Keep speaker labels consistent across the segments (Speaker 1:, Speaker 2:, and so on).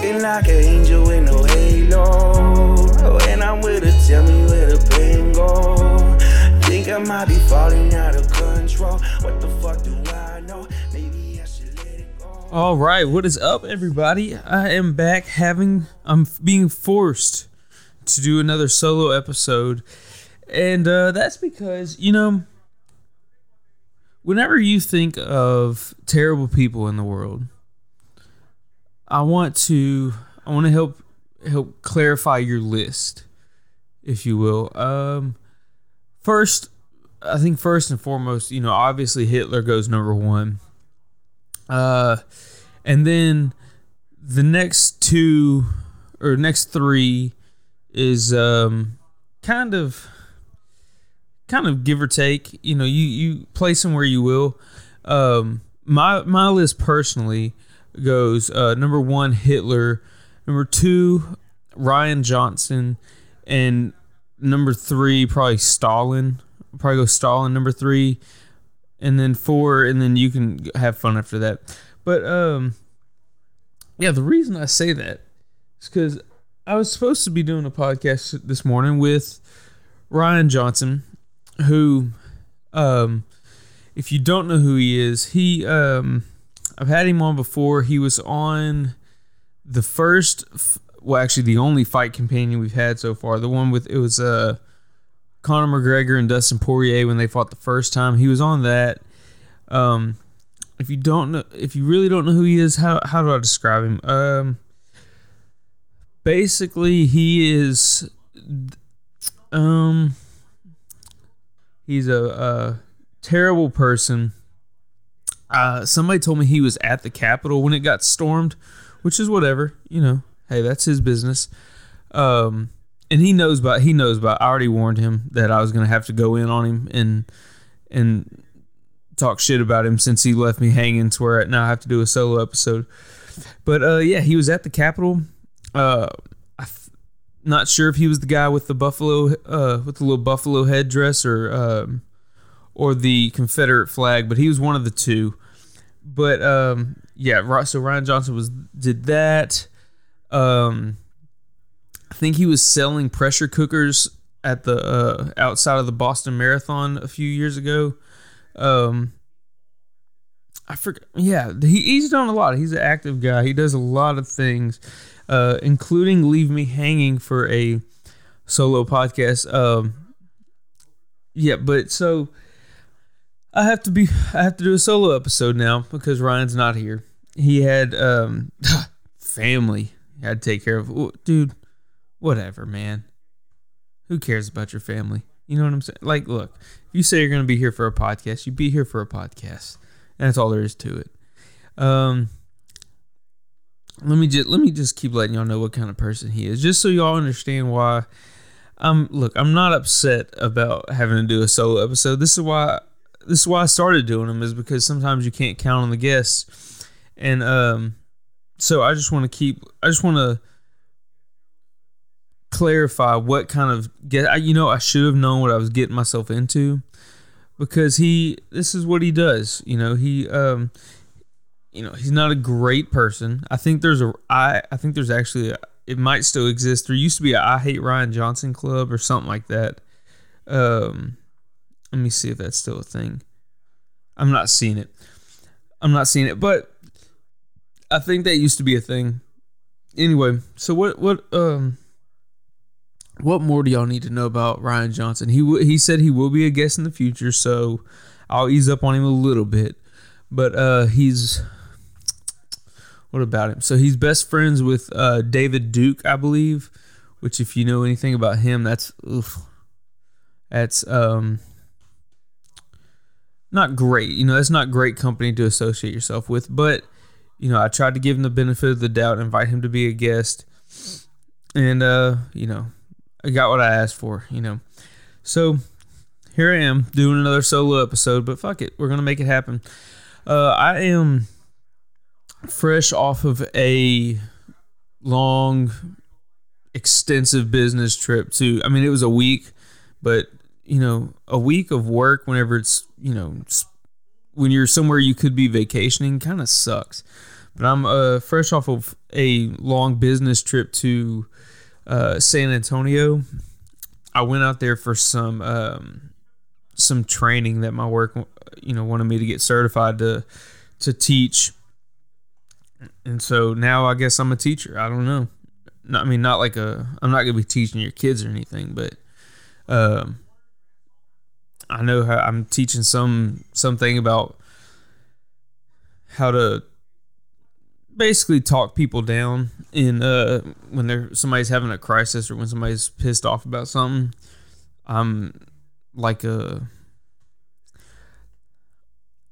Speaker 1: Looking like an angel with no halo. When I'm with her, tell me where the pain go. Think I might be falling out of control. What the fuck do I know? Maybe I should let it go.
Speaker 2: All right, what is up, everybody? I am back having, I'm being forced to do another solo episode. And uh, that's because, you know, whenever you think of terrible people in the world, I want to, I want to help, help clarify your list, if you will. Um, first, I think first and foremost, you know, obviously Hitler goes number one. Uh, and then the next two or next three is um kind of kind of give or take. You know, you you place them where you will. Um, my my list personally goes uh, number one Hitler, number two Ryan Johnson, and number three probably Stalin. Probably go Stalin number three, and then four, and then you can have fun after that. But um, yeah, the reason I say that is because I was supposed to be doing a podcast this morning with Ryan Johnson, who, um, if you don't know who he is, he um, I've had him on before. He was on the first, well, actually the only fight companion we've had so far. The one with it was uh Conor McGregor and Dustin Poirier when they fought the first time. He was on that. Um, if you don't know, if you really don't know who he is, how how do I describe him? Um, basically, he is, um, he's a, a terrible person. Uh, somebody told me he was at the Capitol when it got stormed, which is whatever, you know. Hey, that's his business. Um, and he knows about he knows about. I already warned him that I was gonna have to go in on him and and talk shit about him since he left me hanging to where now I have to do a solo episode. But uh, yeah, he was at the Capitol. Uh, I'm not sure if he was the guy with the buffalo uh, with the little buffalo headdress or um, or the Confederate flag, but he was one of the two. But um, yeah, so Ryan Johnson was did that. Um, I think he was selling pressure cookers at the uh, outside of the Boston Marathon a few years ago. Um, I forget. Yeah, he, he's done a lot. He's an active guy. He does a lot of things, uh, including leave me hanging for a solo podcast. Um, yeah, but so I have to be. I have to do a solo episode now because Ryan's not here. He had um, family. He had to take care of. Dude, whatever, man. Who cares about your family? You know what I'm saying? Like, look, if you say you're going to be here for a podcast, you be here for a podcast. And that's all there is to it. Um, let me just let me just keep letting y'all know what kind of person he is, just so y'all understand why. I'm look. I'm not upset about having to do a solo episode. This is why. This is why I started doing them is because sometimes you can't count on the guests, and um, so I just want to keep. I just want to clarify what kind of get you know I should have known what I was getting myself into because he this is what he does you know he um you know he's not a great person. I think there's a I I think there's actually a, it might still exist. There used to be a I hate Ryan Johnson club or something like that. Um let me see if that's still a thing I'm not seeing it I'm not seeing it but I think that used to be a thing anyway so what what um what more do y'all need to know about Ryan Johnson? He w- he said he will be a guest in the future, so I'll ease up on him a little bit. But uh, he's what about him? So he's best friends with uh, David Duke, I believe. Which, if you know anything about him, that's oof, that's um not great. You know, that's not great company to associate yourself with. But you know, I tried to give him the benefit of the doubt, invite him to be a guest, and uh, you know, I got what I asked for, you know. So here I am doing another solo episode, but fuck it, we're gonna make it happen. Uh, I am fresh off of a long, extensive business trip to. I mean, it was a week, but you know, a week of work whenever it's you know when you're somewhere you could be vacationing kind of sucks But I'm uh, fresh off of a long business trip to uh, San Antonio. I went out there for some um, some training that my work, you know, wanted me to get certified to to teach. And so now I guess I'm a teacher. I don't know. I mean, not like a. I'm not gonna be teaching your kids or anything, but um, I know how I'm teaching some something about how to basically talk people down in uh when they're somebody's having a crisis or when somebody's pissed off about something. I'm like a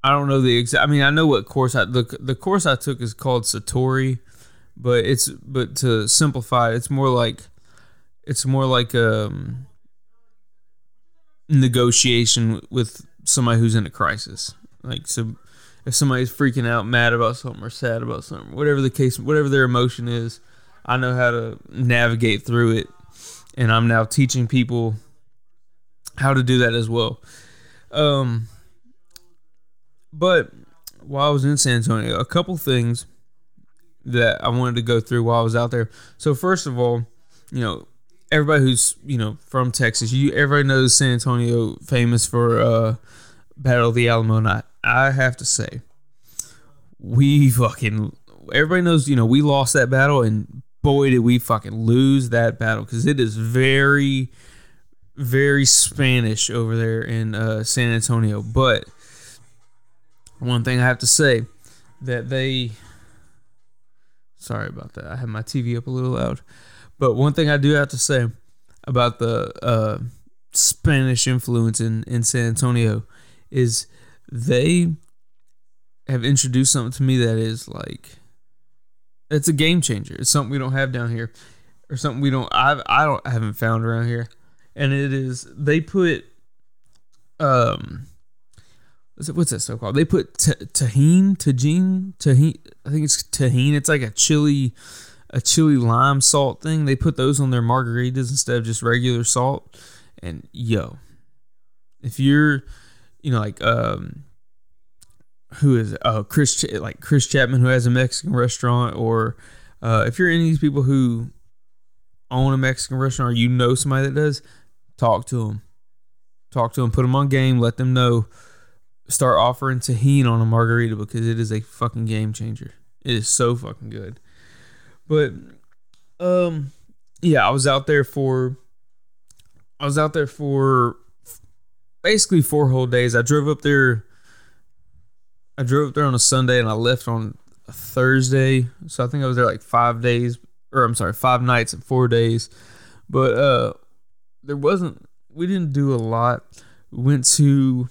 Speaker 2: I don't know the exact. I mean, I know what course I the the course I took is called Satori, but it's but to simplify, it's more like it's more like um negotiation with somebody who's in a crisis. Like so, if somebody's freaking out, mad about something or sad about something, whatever the case, whatever their emotion is, I know how to navigate through it, and I'm now teaching people how to do that as well. Um, but while I was in San Antonio, a couple things that I wanted to go through while I was out there. So first of all, you know, everybody who's you know from Texas, you everybody knows San Antonio famous for uh, Battle of the Alamo. And I, I have to say, we fucking everybody knows you know we lost that battle, and boy did we fucking lose that battle because it is very, very Spanish over there in uh, San Antonio. But one thing I have to say that they. Sorry about that. I have my TV up a little loud. But one thing I do have to say about the uh, Spanish influence in, in San Antonio is they have introduced something to me that is like it's a game changer. It's something we don't have down here, or something we don't I I don't I haven't found around here, and it is they put um what's, it, what's that so called? They put t- tahine, tajine, tahine. I think it's tahine. It's like a chili a chili lime salt thing. They put those on their margaritas instead of just regular salt. And yo, if you're, you know, like um, who is uh Chris like Chris Chapman who has a Mexican restaurant, or uh, if you're any of these people who own a Mexican restaurant, or you know somebody that does, talk to them, talk to them, put them on game, let them know. Start offering tahini on a margarita because it is a fucking game changer. It is so fucking good. But um yeah, I was out there for I was out there for basically four whole days. I drove up there I drove up there on a Sunday and I left on a Thursday. So I think I was there like 5 days or I'm sorry, 5 nights and 4 days. But uh there wasn't we didn't do a lot. We went to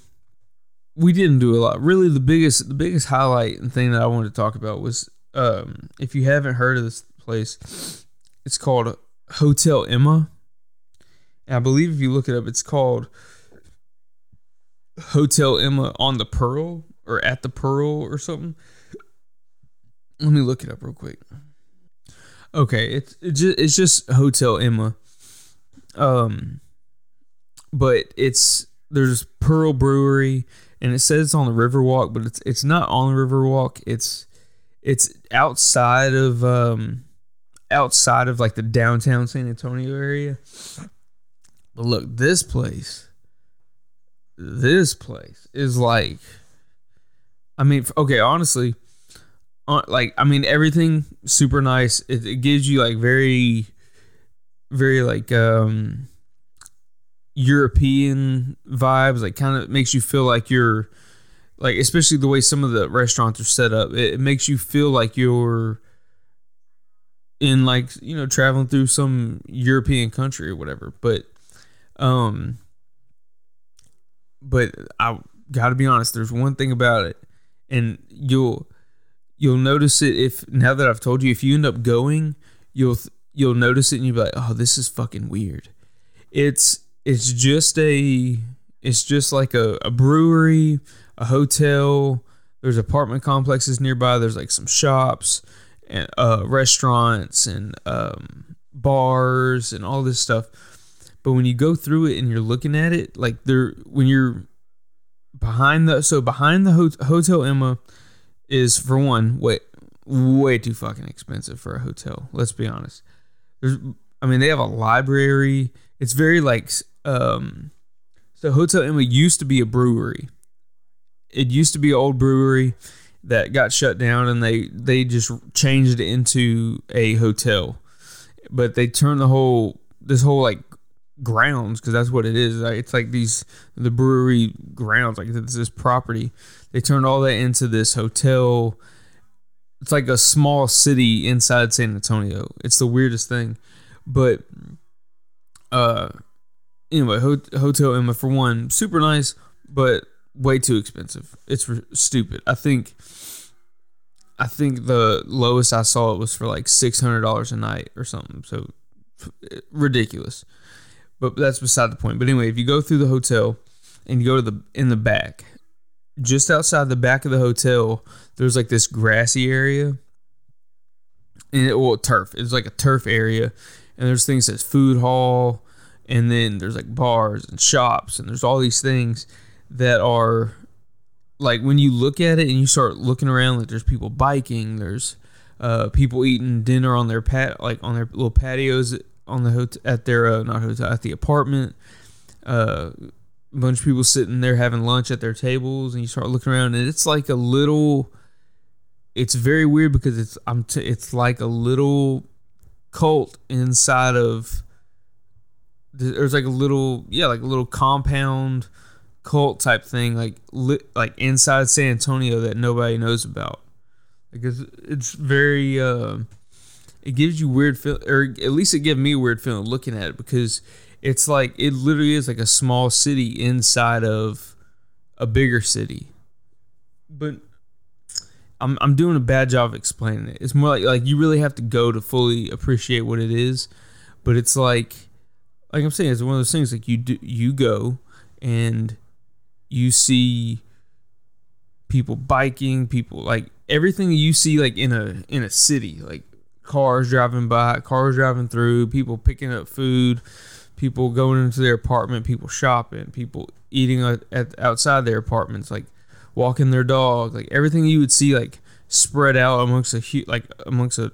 Speaker 2: we didn't do a lot. Really the biggest the biggest highlight and thing that I wanted to talk about was um, if you haven't heard of this place, it's called Hotel Emma. And I believe if you look it up, it's called Hotel Emma on the Pearl or at the Pearl or something. Let me look it up real quick. Okay, it's it's just, it's just Hotel Emma. Um, but it's there's Pearl Brewery and it says it's on the Riverwalk, but it's it's not on the Riverwalk. It's it's outside of um outside of like the downtown San Antonio area. But look, this place this place is like I mean, okay, honestly, uh, like I mean everything super nice. It, it gives you like very very like um European vibes, like kind of makes you feel like you're like especially the way some of the restaurants are set up it, it, makes you feel like you're in like you know traveling through some european country or whatever but um but i gotta be honest there's one thing about it and you'll you'll notice it if now that i've told you if you end up going you'll you'll notice it and you'll be like oh this is fucking weird it's it's just a it's just like a, a brewery a hotel. There's apartment complexes nearby. There's like some shops and uh, restaurants and um, bars and all this stuff. But when you go through it and you're looking at it, like there, when you're behind the so behind the ho- hotel Emma is for one. way way too fucking expensive for a hotel. Let's be honest. There's, I mean, they have a library. It's very like, um, so Hotel Emma used to be a brewery. It used to be an old brewery that got shut down, and they they just changed it into a hotel. But they turned the whole this whole like grounds because that's what it is. Right? It's like these the brewery grounds, like this, this property. They turned all that into this hotel. It's like a small city inside San Antonio. It's the weirdest thing, but uh, anyway, Hotel Emma for one, super nice, but way too expensive. It's stupid. I think. I think the lowest I saw it was for like six hundred dollars a night or something. So ridiculous. But that's beside the point. But anyway, if you go through the hotel and you go to the in the back, just outside the back of the hotel, there's like this grassy area. And it, well, turf. It's like a turf area, and there's things that's food hall, and then there's like bars and shops, and there's all these things that are like when you look at it and you start looking around, like there's people biking, there's uh, people eating dinner on their pat like on their little patios on the hotel at their uh, not hotel at the apartment. Uh, a bunch of people sitting there having lunch at their tables, and you start looking around, and it's like a little. It's very weird because it's I'm t- it's like a little cult inside of. There's like a little yeah like a little compound cult type thing like li- like inside San Antonio that nobody knows about. Because it's very. Uh, it gives you weird feel, or at least it gave me a weird feeling looking at it because it's like it literally is like a small city inside of a bigger city. But I'm I'm doing a bad job explaining it. It's more like like you really have to go to fully appreciate what it is. But it's like like I'm saying, it's one of those things like you do you go and you see people biking, people like everything you see like in a in a city, like cars driving by, cars driving through, people picking up food, people going into their apartment, people shopping, people eating at, at outside their apartments, like walking their dog, like everything you would see like spread out amongst a huge like amongst a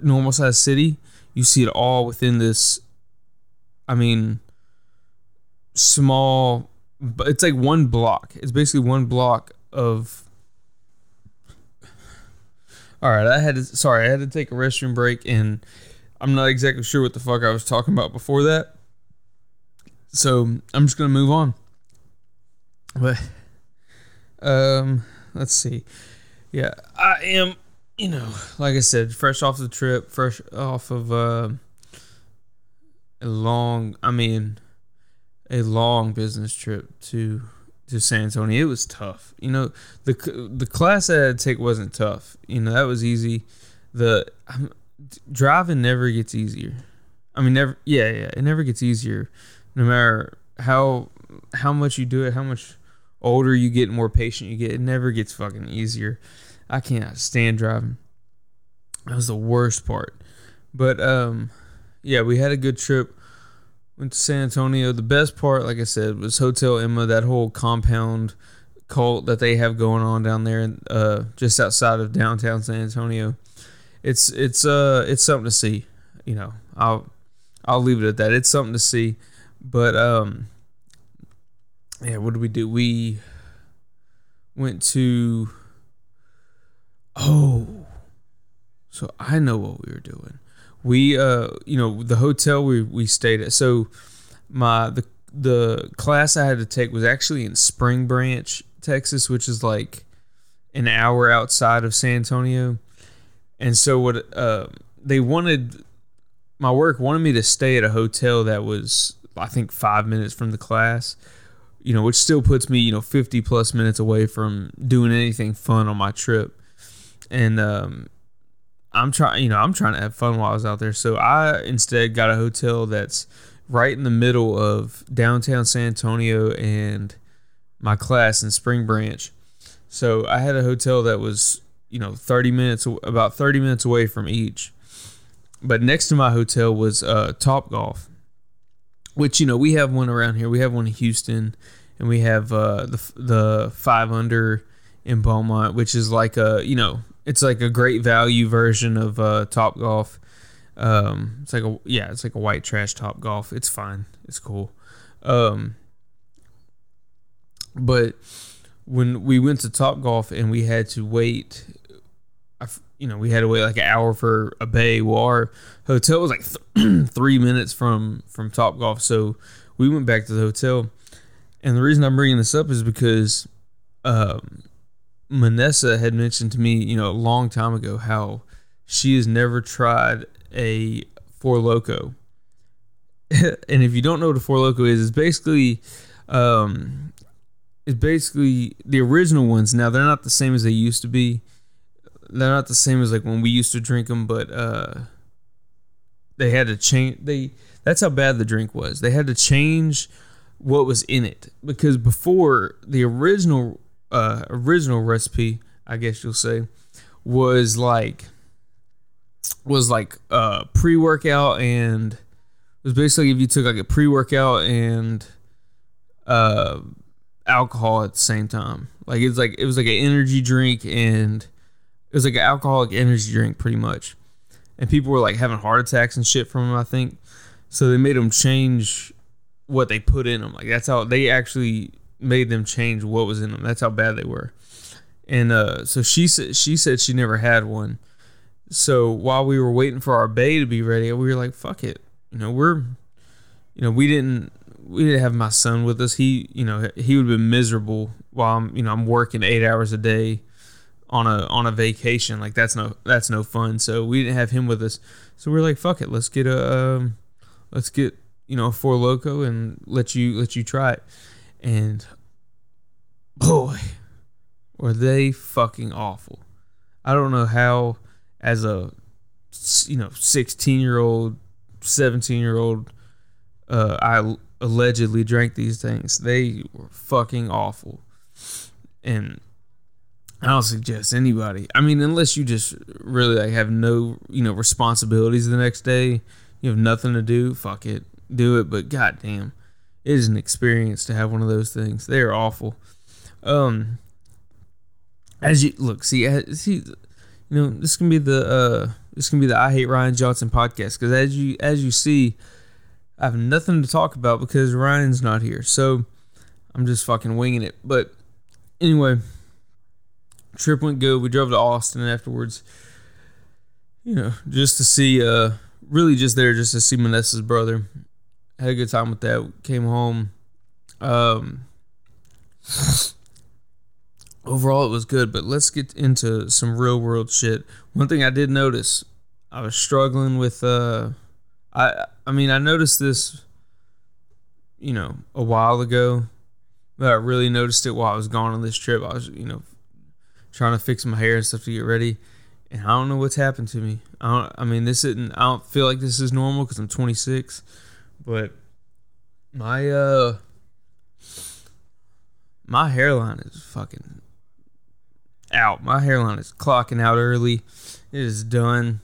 Speaker 2: normal sized city. You see it all within this. I mean, small, but it's like one block. It's basically one block of all right, I had to, sorry, I had to take a restroom break, and I'm not exactly sure what the fuck I was talking about before that. So I'm just gonna move on. But um, let's see. Yeah, I am. You know, like I said, fresh off the trip, fresh off of uh, a long. I mean, a long business trip to to San Antonio. It was tough. You know, the the class I had to take wasn't tough. You know, that was easy. The um, driving never gets easier. I mean, never. Yeah, yeah, it never gets easier, no matter how how much you do it, how much older you get, more patient you get. It never gets fucking easier. I can't stand driving. That was the worst part. But um, yeah, we had a good trip. Went to San Antonio. The best part, like I said, was Hotel Emma. That whole compound cult that they have going on down there, uh, just outside of downtown San Antonio. It's it's uh it's something to see. You know, I'll I'll leave it at that. It's something to see. But um, yeah. What did we do? We went to. Oh, so I know what we were doing we uh you know the hotel we we stayed at so my the the class I had to take was actually in Spring Branch, Texas, which is like an hour outside of San Antonio. And so what uh, they wanted my work wanted me to stay at a hotel that was I think 5 minutes from the class. You know, which still puts me, you know, 50 plus minutes away from doing anything fun on my trip. And um I'm trying, you know, I'm trying to have fun while I was out there. So I instead got a hotel that's right in the middle of downtown San Antonio and my class in Spring Branch. So I had a hotel that was, you know, 30 minutes, about 30 minutes away from each. But next to my hotel was uh, Topgolf, which you know we have one around here. We have one in Houston, and we have uh, the the Five Under in Beaumont, which is like a you know it's like a great value version of uh, Topgolf. Um, it's like a yeah, it's like a white trash Topgolf. It's fine. It's cool. Um, but when we went to Topgolf and we had to wait, you know, we had to wait like an hour for a bay. Well, our hotel was like th- three minutes from from Top Golf, so we went back to the hotel. And the reason I'm bringing this up is because um, Manessa had mentioned to me, you know, a long time ago how she has never tried a Four Loco. and if you don't know what a Four Loco is, it's basically um, it's basically the original ones. Now they're not the same as they used to be. They're not the same as like when we used to drink them, but uh, they had to change. They that's how bad the drink was. They had to change what was in it because before the original uh, original recipe, I guess you'll say, was like was like uh, pre workout and it was basically if you took like a pre workout and uh, alcohol at the same time. Like it's like it was like an energy drink and it was like an alcoholic energy drink pretty much. And people were like having heart attacks and shit from them, I think. So they made them change what they put in them. Like that's how they actually made them change what was in them. That's how bad they were. And uh, so she said she said she never had one. So while we were waiting for our bay to be ready, we were like, "Fuck it," you know. We're, you know, we didn't we didn't have my son with us. He, you know, he would have been miserable while I'm, you know, I'm working eight hours a day on a on a vacation. Like that's no that's no fun. So we didn't have him with us. So we are like, fuck it, let's get a um, let's get you know a four loco and let you let you try it. And boy, were they fucking awful. I don't know how as a you know 16 year old 17 year old uh, I allegedly drank these things. They were fucking awful. And I don't suggest anybody. I mean, unless you just really like have no, you know, responsibilities the next day, you have nothing to do, fuck it. Do it, but goddamn, it is an experience to have one of those things. They are awful. Um as you look, see, see you know, this can be the uh this can be the I hate Ryan Johnson podcast because as you as you see I have nothing to talk about because Ryan's not here. So I'm just fucking winging it. But anyway, trip went good. We drove to Austin afterwards. You know, just to see uh really just there just to see Manessa's brother. Had a good time with that. Came home. Um overall it was good, but let's get into some real world shit. One thing I did notice, I was struggling with uh I I mean I noticed this you know a while ago, but I really noticed it while I was gone on this trip. I was you know trying to fix my hair and stuff to get ready, and I don't know what's happened to me. I don't. I mean this isn't. I don't feel like this is normal because I'm 26, but my uh my hairline is fucking out. My hairline is clocking out early. It is done.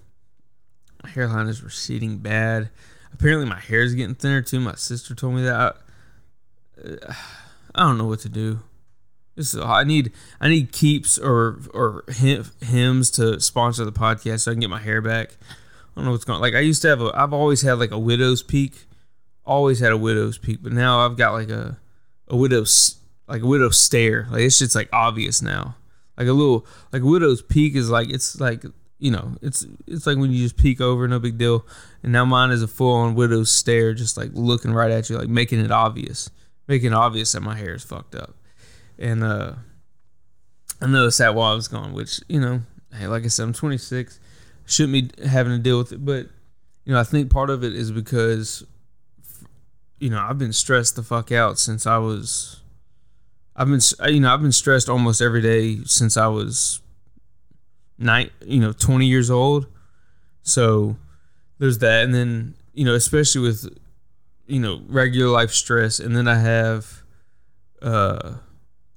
Speaker 2: My hairline is receding bad. Apparently, my hair is getting thinner too. My sister told me that. I, don't know what to do. This is, I need I need Keeps or or Hims to sponsor the podcast so I can get my hair back. I don't know what's going. On. Like I used to have a. I've always had like a widow's peak. Always had a widow's peak, but now I've got like a a widow's like a widow's stare. Like it's just like obvious now. Like a little like widow's peak is like it's like you know, it's it's like when you just peek over, no big deal. And now mine is a full on widow's stare, just like looking right at you, like making it obvious, making it obvious that my hair is fucked up. And uh, I noticed that while I was gone, which you know, hey, like I said, I'm 26, shouldn't be having to deal with it, but you know, I think part of it is because you know I've been stressed the fuck out since I was. I've been, you know, I've been stressed almost every day since I was nine, you know, 20 years old. So there's that. And then, you know, especially with, you know, regular life stress. And then I have, uh,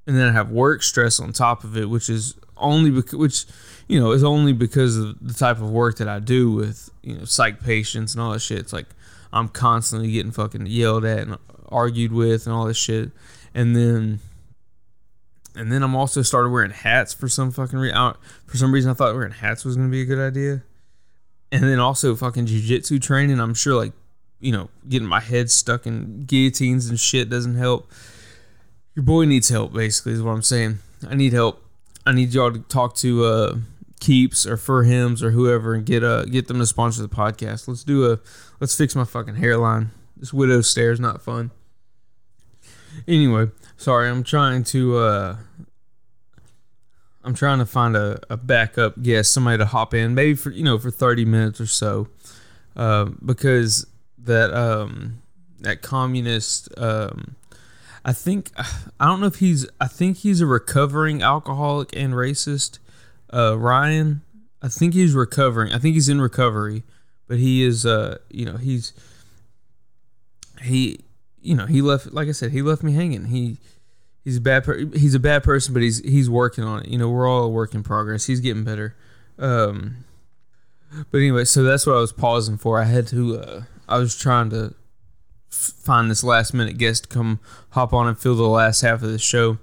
Speaker 2: and then I have work stress on top of it, which is only because, which, you know, is only because of the type of work that I do with, you know, psych patients and all that shit. It's like I'm constantly getting fucking yelled at and argued with and all this shit. And then, and then I'm also started wearing hats for some fucking reason. For some reason, I thought wearing hats was gonna be a good idea. And then also fucking jujitsu training. I'm sure like you know getting my head stuck in guillotines and shit doesn't help. Your boy needs help. Basically, is what I'm saying. I need help. I need y'all to talk to uh, Keeps or For Hims or whoever and get uh get them to sponsor the podcast. Let's do a let's fix my fucking hairline. This widow stare is not fun. Anyway, sorry, I'm trying to uh I'm trying to find a, a backup guest, somebody to hop in, maybe for you know for 30 minutes or so, uh, because that um that communist um I think I don't know if he's I think he's a recovering alcoholic and racist. Uh, Ryan, I think he's recovering. I think he's in recovery, but he is uh you know he's he you know he left like I said he left me hanging. He he's a bad per- he's a bad person, but he's he's working on it. You know we're all a work in progress. He's getting better. Um, but anyway, so that's what I was pausing for. I had to uh, I was trying to find this last minute guest to come hop on and fill the last half of the show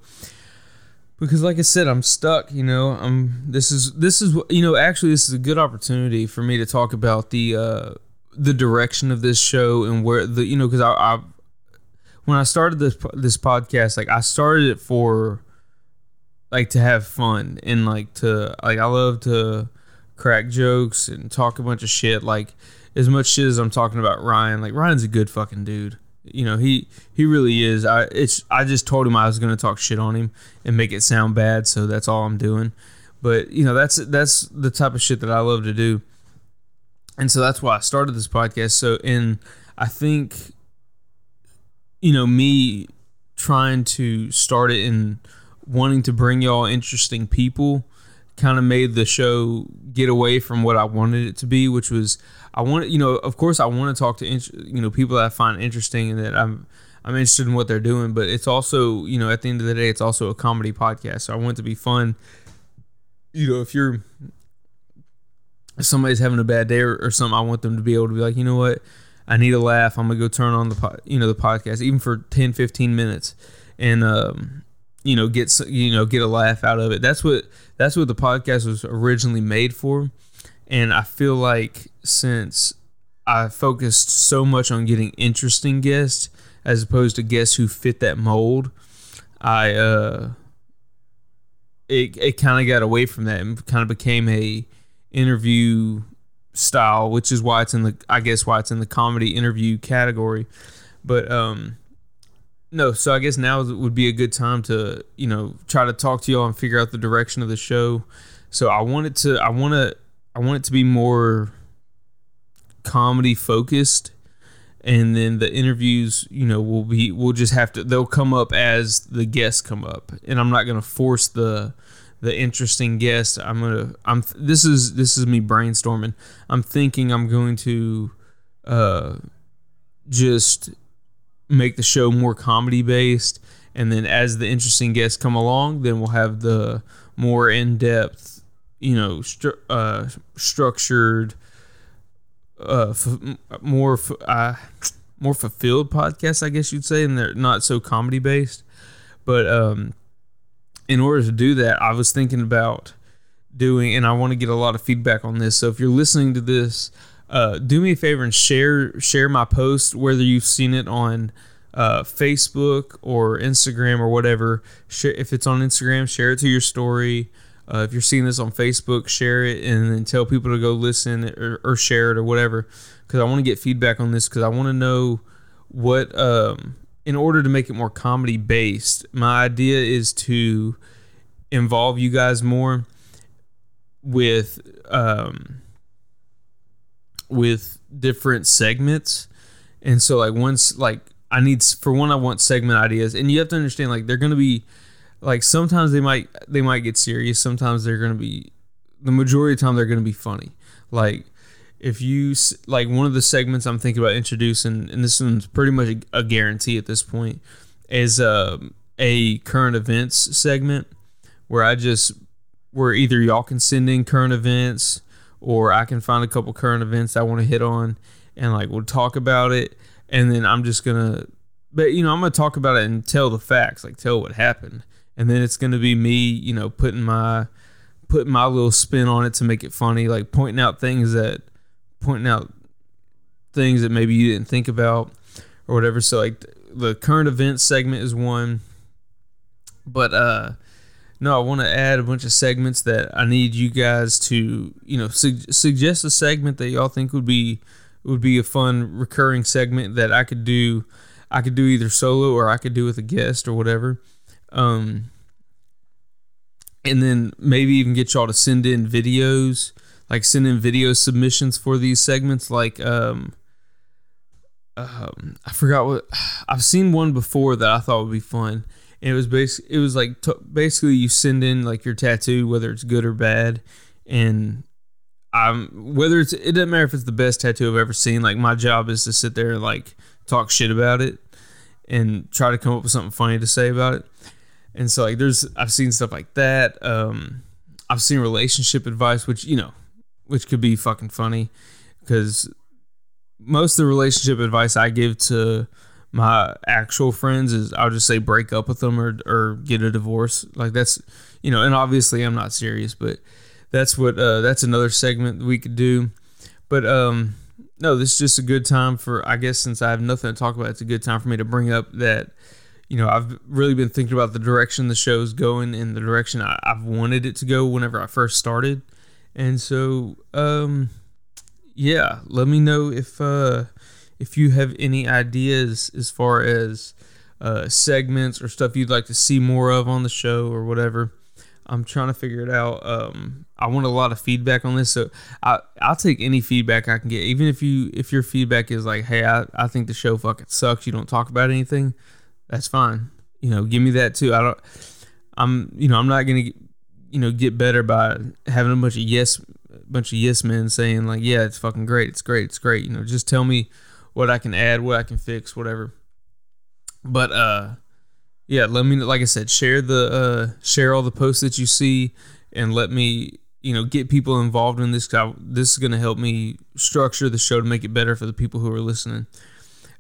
Speaker 2: because like i said i'm stuck you know i'm this is this is you know actually this is a good opportunity for me to talk about the uh the direction of this show and where the you know because I, I when i started this this podcast like i started it for like to have fun and like to like i love to crack jokes and talk a bunch of shit like as much shit as I'm talking about Ryan, like Ryan's a good fucking dude. You know, he he really is. I it's I just told him I was gonna talk shit on him and make it sound bad, so that's all I'm doing. But you know, that's that's the type of shit that I love to do. And so that's why I started this podcast. So and I think you know, me trying to start it and wanting to bring y'all interesting people kind of made the show get away from what I wanted it to be, which was I want you know, of course, I want to talk to you know people that I find interesting and that I'm I'm interested in what they're doing, but it's also you know at the end of the day, it's also a comedy podcast, so I want it to be fun. You know, if you're if somebody's having a bad day or, or something, I want them to be able to be like, you know what, I need a laugh. I'm gonna go turn on the po- you know the podcast even for 10, 15 minutes, and um, you know get you know get a laugh out of it. That's what that's what the podcast was originally made for. And I feel like since I focused so much on getting interesting guests as opposed to guests who fit that mold, I uh it it kind of got away from that and kind of became a interview style, which is why it's in the I guess why it's in the comedy interview category. But um no, so I guess now would be a good time to, you know, try to talk to y'all and figure out the direction of the show. So I wanted to I want to I want it to be more comedy focused and then the interviews, you know, will be we'll just have to they'll come up as the guests come up. And I'm not going to force the the interesting guest. I'm going to I'm this is this is me brainstorming. I'm thinking I'm going to uh just make the show more comedy based and then as the interesting guests come along then we'll have the more in-depth you know stru- uh, structured uh f- more f- uh, more fulfilled podcasts i guess you'd say and they're not so comedy based but um in order to do that i was thinking about doing and i want to get a lot of feedback on this so if you're listening to this uh, do me a favor and share share my post whether you've seen it on uh, Facebook or Instagram or whatever. If it's on Instagram, share it to your story. Uh, if you're seeing this on Facebook, share it and then tell people to go listen or, or share it or whatever. Because I want to get feedback on this because I want to know what, um, in order to make it more comedy based, my idea is to involve you guys more with um, with different segments. And so like once like I need for one I want segment ideas and you have to understand like they're going to be like sometimes they might they might get serious, sometimes they're to be the majority of the time they're to be funny. Like if you like one of the segments I'm thinking about introducing and this one's pretty much a, a guarantee at this point is um, a current events segment where I just where either y'all can send in current events or I can find a couple current events I want to hit on and like we'll talk about it. And then I'm just gonna but you know I'm gonna talk about it and tell the facts like tell what happened and then it's gonna be me, you know, putting my putting my little spin on it to make it funny, like pointing out things that pointing out things that maybe you didn't think about or whatever. So like the current events segment is one, but uh no, I want to add a bunch of segments that I need you guys to, you know, su- suggest a segment that y'all think would be would be a fun recurring segment that I could do. I could do either solo or I could do with a guest or whatever. Um, and then maybe even get y'all to send in videos, like send in video submissions for these segments. Like, um, um, I forgot what I've seen one before that I thought would be fun and it was basically it was like t- basically you send in like your tattoo whether it's good or bad and I'm whether it's it doesn't matter if it's the best tattoo I've ever seen like my job is to sit there and like talk shit about it and try to come up with something funny to say about it and so like there's I've seen stuff like that um I've seen relationship advice which you know which could be fucking funny because most of the relationship advice I give to my actual friends is I'll just say break up with them or or get a divorce. Like that's you know, and obviously I'm not serious, but that's what uh, that's another segment we could do. But um, no, this is just a good time for I guess since I have nothing to talk about, it's a good time for me to bring up that you know I've really been thinking about the direction the show's going in the direction I, have wanted it to go whenever I first started, and so um, yeah, let me know if uh if you have any ideas as far as uh, segments or stuff you'd like to see more of on the show or whatever. I'm trying to figure it out. Um, I want a lot of feedback on this, so I I'll take any feedback I can get. Even if you if your feedback is like, hey, I, I think the show fucking sucks. You don't talk about anything. That's fine. You know, give me that too. I don't. I'm you know I'm not gonna you know get better by having a bunch of yes a bunch of yes men saying like yeah it's fucking great it's great it's great. You know, just tell me what I can add, what I can fix, whatever. But uh yeah, let me like I said, share the uh share all the posts that you see and let me, you know, get people involved in this this is going to help me structure the show to make it better for the people who are listening.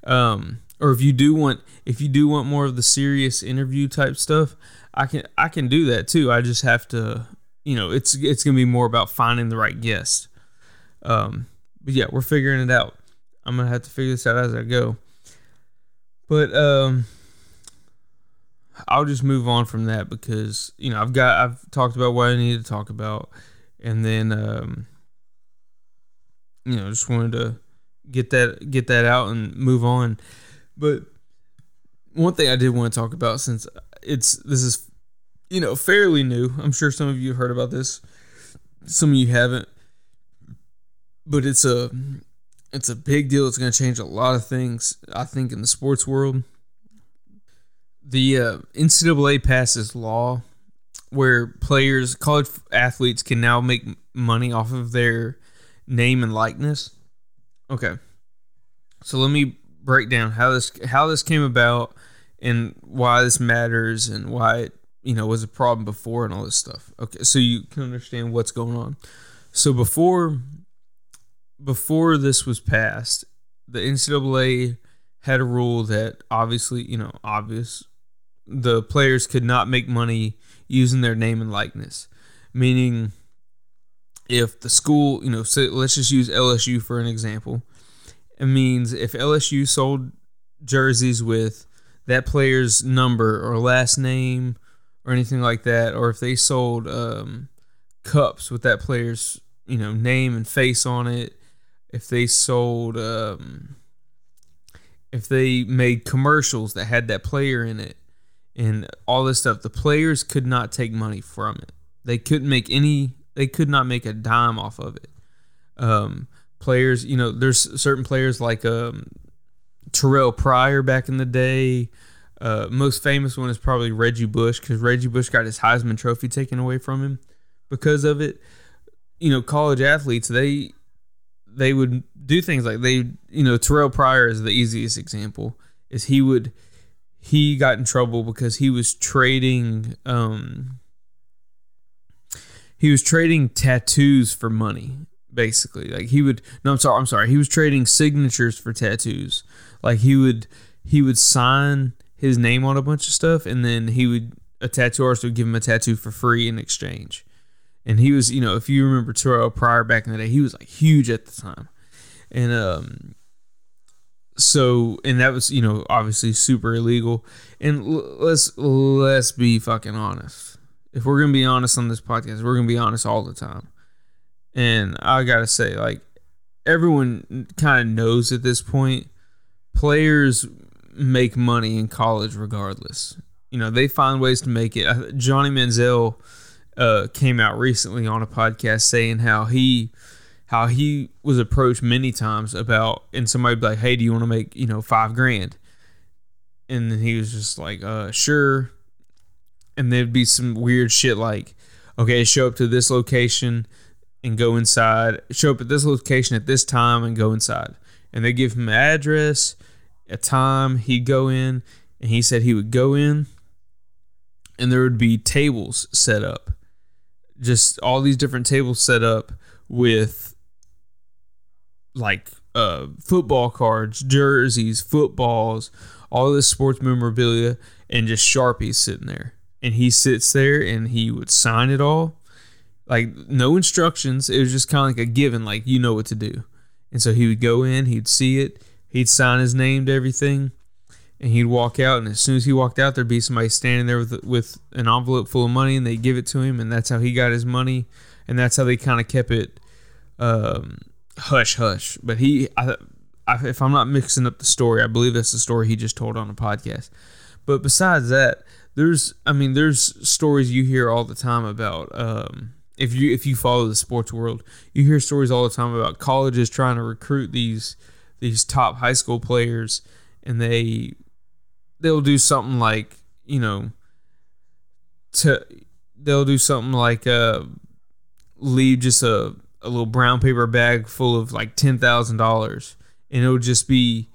Speaker 2: Um or if you do want if you do want more of the serious interview type stuff, I can I can do that too. I just have to, you know, it's it's to be more about finding the right guest. Um but yeah, we're figuring it out. I'm gonna have to figure this out as I go. But um, I'll just move on from that because you know I've got I've talked about what I need to talk about, and then um, you know just wanted to get that get that out and move on. But one thing I did want to talk about since it's this is you know fairly new. I'm sure some of you have heard about this. Some of you haven't. But it's a it's a big deal. It's going to change a lot of things, I think, in the sports world. The uh, NCAA passes law where players, college athletes, can now make money off of their name and likeness. Okay, so let me break down how this how this came about and why this matters and why it you know was a problem before and all this stuff. Okay, so you can understand what's going on. So before before this was passed, the NCAA had a rule that obviously, you know, obvious, the players could not make money using their name and likeness. Meaning, if the school, you know, let's just use LSU for an example. It means if LSU sold jerseys with that player's number or last name or anything like that, or if they sold um, cups with that player's, you know, name and face on it, if they sold um, if they made commercials that had that player in it and all this stuff the players could not take money from it. They couldn't make any they could not make a dime off of it. Um, players you know there's certain players like um, Terrell Pryor back in the day uh, most famous one is probably Reggie Bush because Reggie Bush got his Heisman Trophy taken away from him because of it. You know, college athletes they they would do things like they, you know, Terrell Pryor is the easiest example. Is he would he got in trouble because he was trading um he was trading tattoos for money basically like he would no i'm sorry i'm sorry he was trading signatures for tattoos like he would he would sign his name on a bunch of stuff and then he would a tattoo artist would give him a tattoo for free in exchange. And he was, you know, if you remember Terrell Pryor back in the day, he was like huge at the time. And um so and that was, you know, obviously super illegal. And l- let's let's be fucking honest. If we're going to be honest on this podcast, we're going to be honest all the time. And I got to say like everyone kind of knows at this point players make money in college regardless. You know, they find ways to make it. Johnny Manziel uh, came out recently on a podcast saying how he how he was approached many times about and somebody be like, "Hey, do you want to make, you know, 5 grand?" And then he was just like, "Uh, sure." And there'd be some weird shit like, "Okay, show up to this location and go inside. Show up at this location at this time and go inside." And they give him an address a time he'd go in and he said he would go in and there would be tables set up just all these different tables set up with like uh, football cards jerseys footballs all this sports memorabilia and just sharpies sitting there and he sits there and he would sign it all like no instructions it was just kind of like a given like you know what to do and so he would go in he'd see it He'd sign his name to everything, and he'd walk out. And as soon as he walked out, there'd be somebody standing there with with an envelope full of money, and they'd give it to him, and that's how he got his money, and that's how they kind of kept it um, hush hush. But he, I, I, if I'm not mixing up the story, I believe that's the story he just told on the podcast. But besides that, there's, I mean, there's stories you hear all the time about. Um, if you if you follow the sports world, you hear stories all the time about colleges trying to recruit these these top high school players and they they'll do something like you know to they'll do something like uh leave just a, a little brown paper bag full of like ten thousand dollars and it'll just be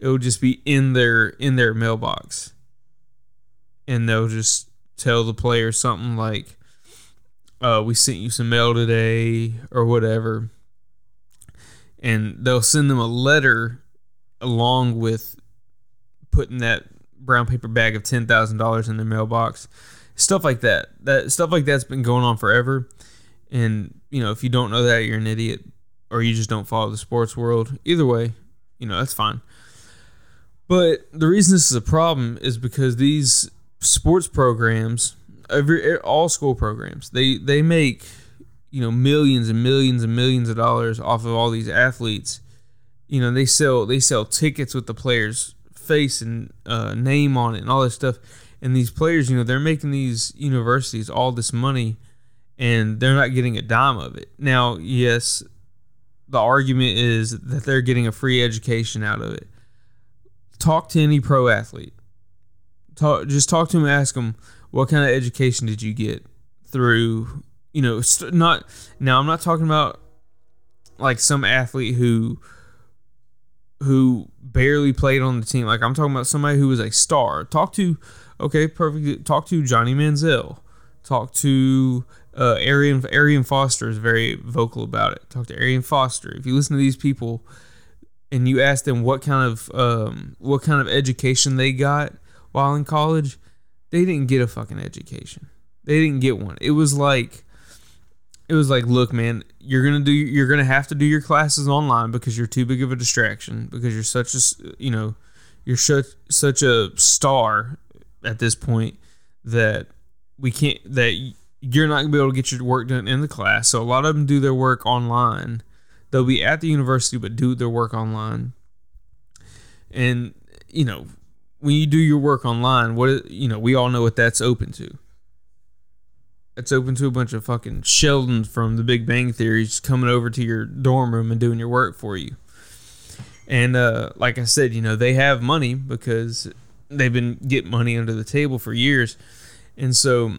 Speaker 2: it'll just be in their in their mailbox. And they'll just tell the player something like uh, we sent you some mail today or whatever and they'll send them a letter along with putting that brown paper bag of ten thousand dollars in their mailbox, stuff like that. That stuff like that's been going on forever, and you know if you don't know that you're an idiot or you just don't follow the sports world. Either way, you know that's fine. But the reason this is a problem is because these sports programs, every all school programs, they they make you know millions and millions and millions of dollars off of all these athletes. You know they sell they sell tickets with the players' face and uh, name on it and all this stuff. And these players, you know, they're making these universities all this money, and they're not getting a dime of it. Now, yes, the argument is that they're getting a free education out of it. Talk to any pro athlete. Talk, just talk to them. Ask them what kind of education did you get through you know, st- not now. I'm not talking about like some athlete who who barely played on the team. Like I'm talking about somebody who was a star. Talk to, okay, perfect. Talk to Johnny Manziel. Talk to uh, Arian Arian Foster is very vocal about it. Talk to Arian Foster. If you listen to these people and you ask them what kind of um, what kind of education they got while in college, they didn't get a fucking education. They didn't get one. It was like it was like, look, man, you're gonna do, you're gonna have to do your classes online because you're too big of a distraction because you're such a, you know, you're such such a star at this point that we can't that you're not gonna be able to get your work done in the class. So a lot of them do their work online. They'll be at the university but do their work online. And you know, when you do your work online, what you know, we all know what that's open to it's open to a bunch of fucking Sheldons from The Big Bang Theory just coming over to your dorm room and doing your work for you. And uh, like I said, you know they have money because they've been getting money under the table for years, and so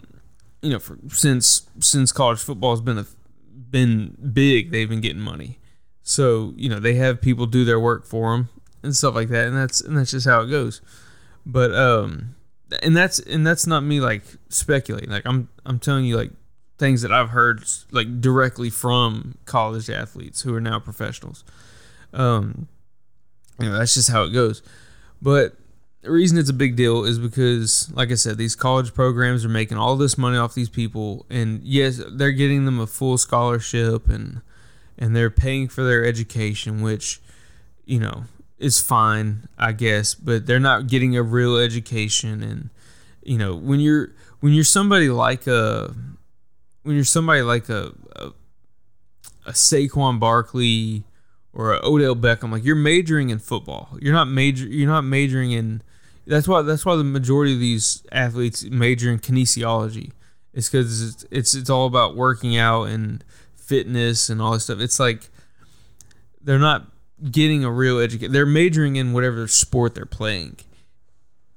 Speaker 2: you know for since since college football has been a, been big, they've been getting money. So you know they have people do their work for them and stuff like that, and that's and that's just how it goes. But um, and that's and that's not me like speculating. Like I'm I'm telling you like things that I've heard like directly from college athletes who are now professionals. Um, you know, that's just how it goes. But the reason it's a big deal is because, like I said, these college programs are making all this money off these people, and yes, they're getting them a full scholarship and and they're paying for their education, which you know is fine, I guess, but they're not getting a real education. And you know, when you're when you're somebody like a when you're somebody like a a, a Saquon Barkley or a Odell Beckham, like you're majoring in football. You're not major. You're not majoring in. That's why. That's why the majority of these athletes major in kinesiology. It's because it's, it's it's all about working out and fitness and all this stuff. It's like they're not getting a real education. They're majoring in whatever sport they're playing.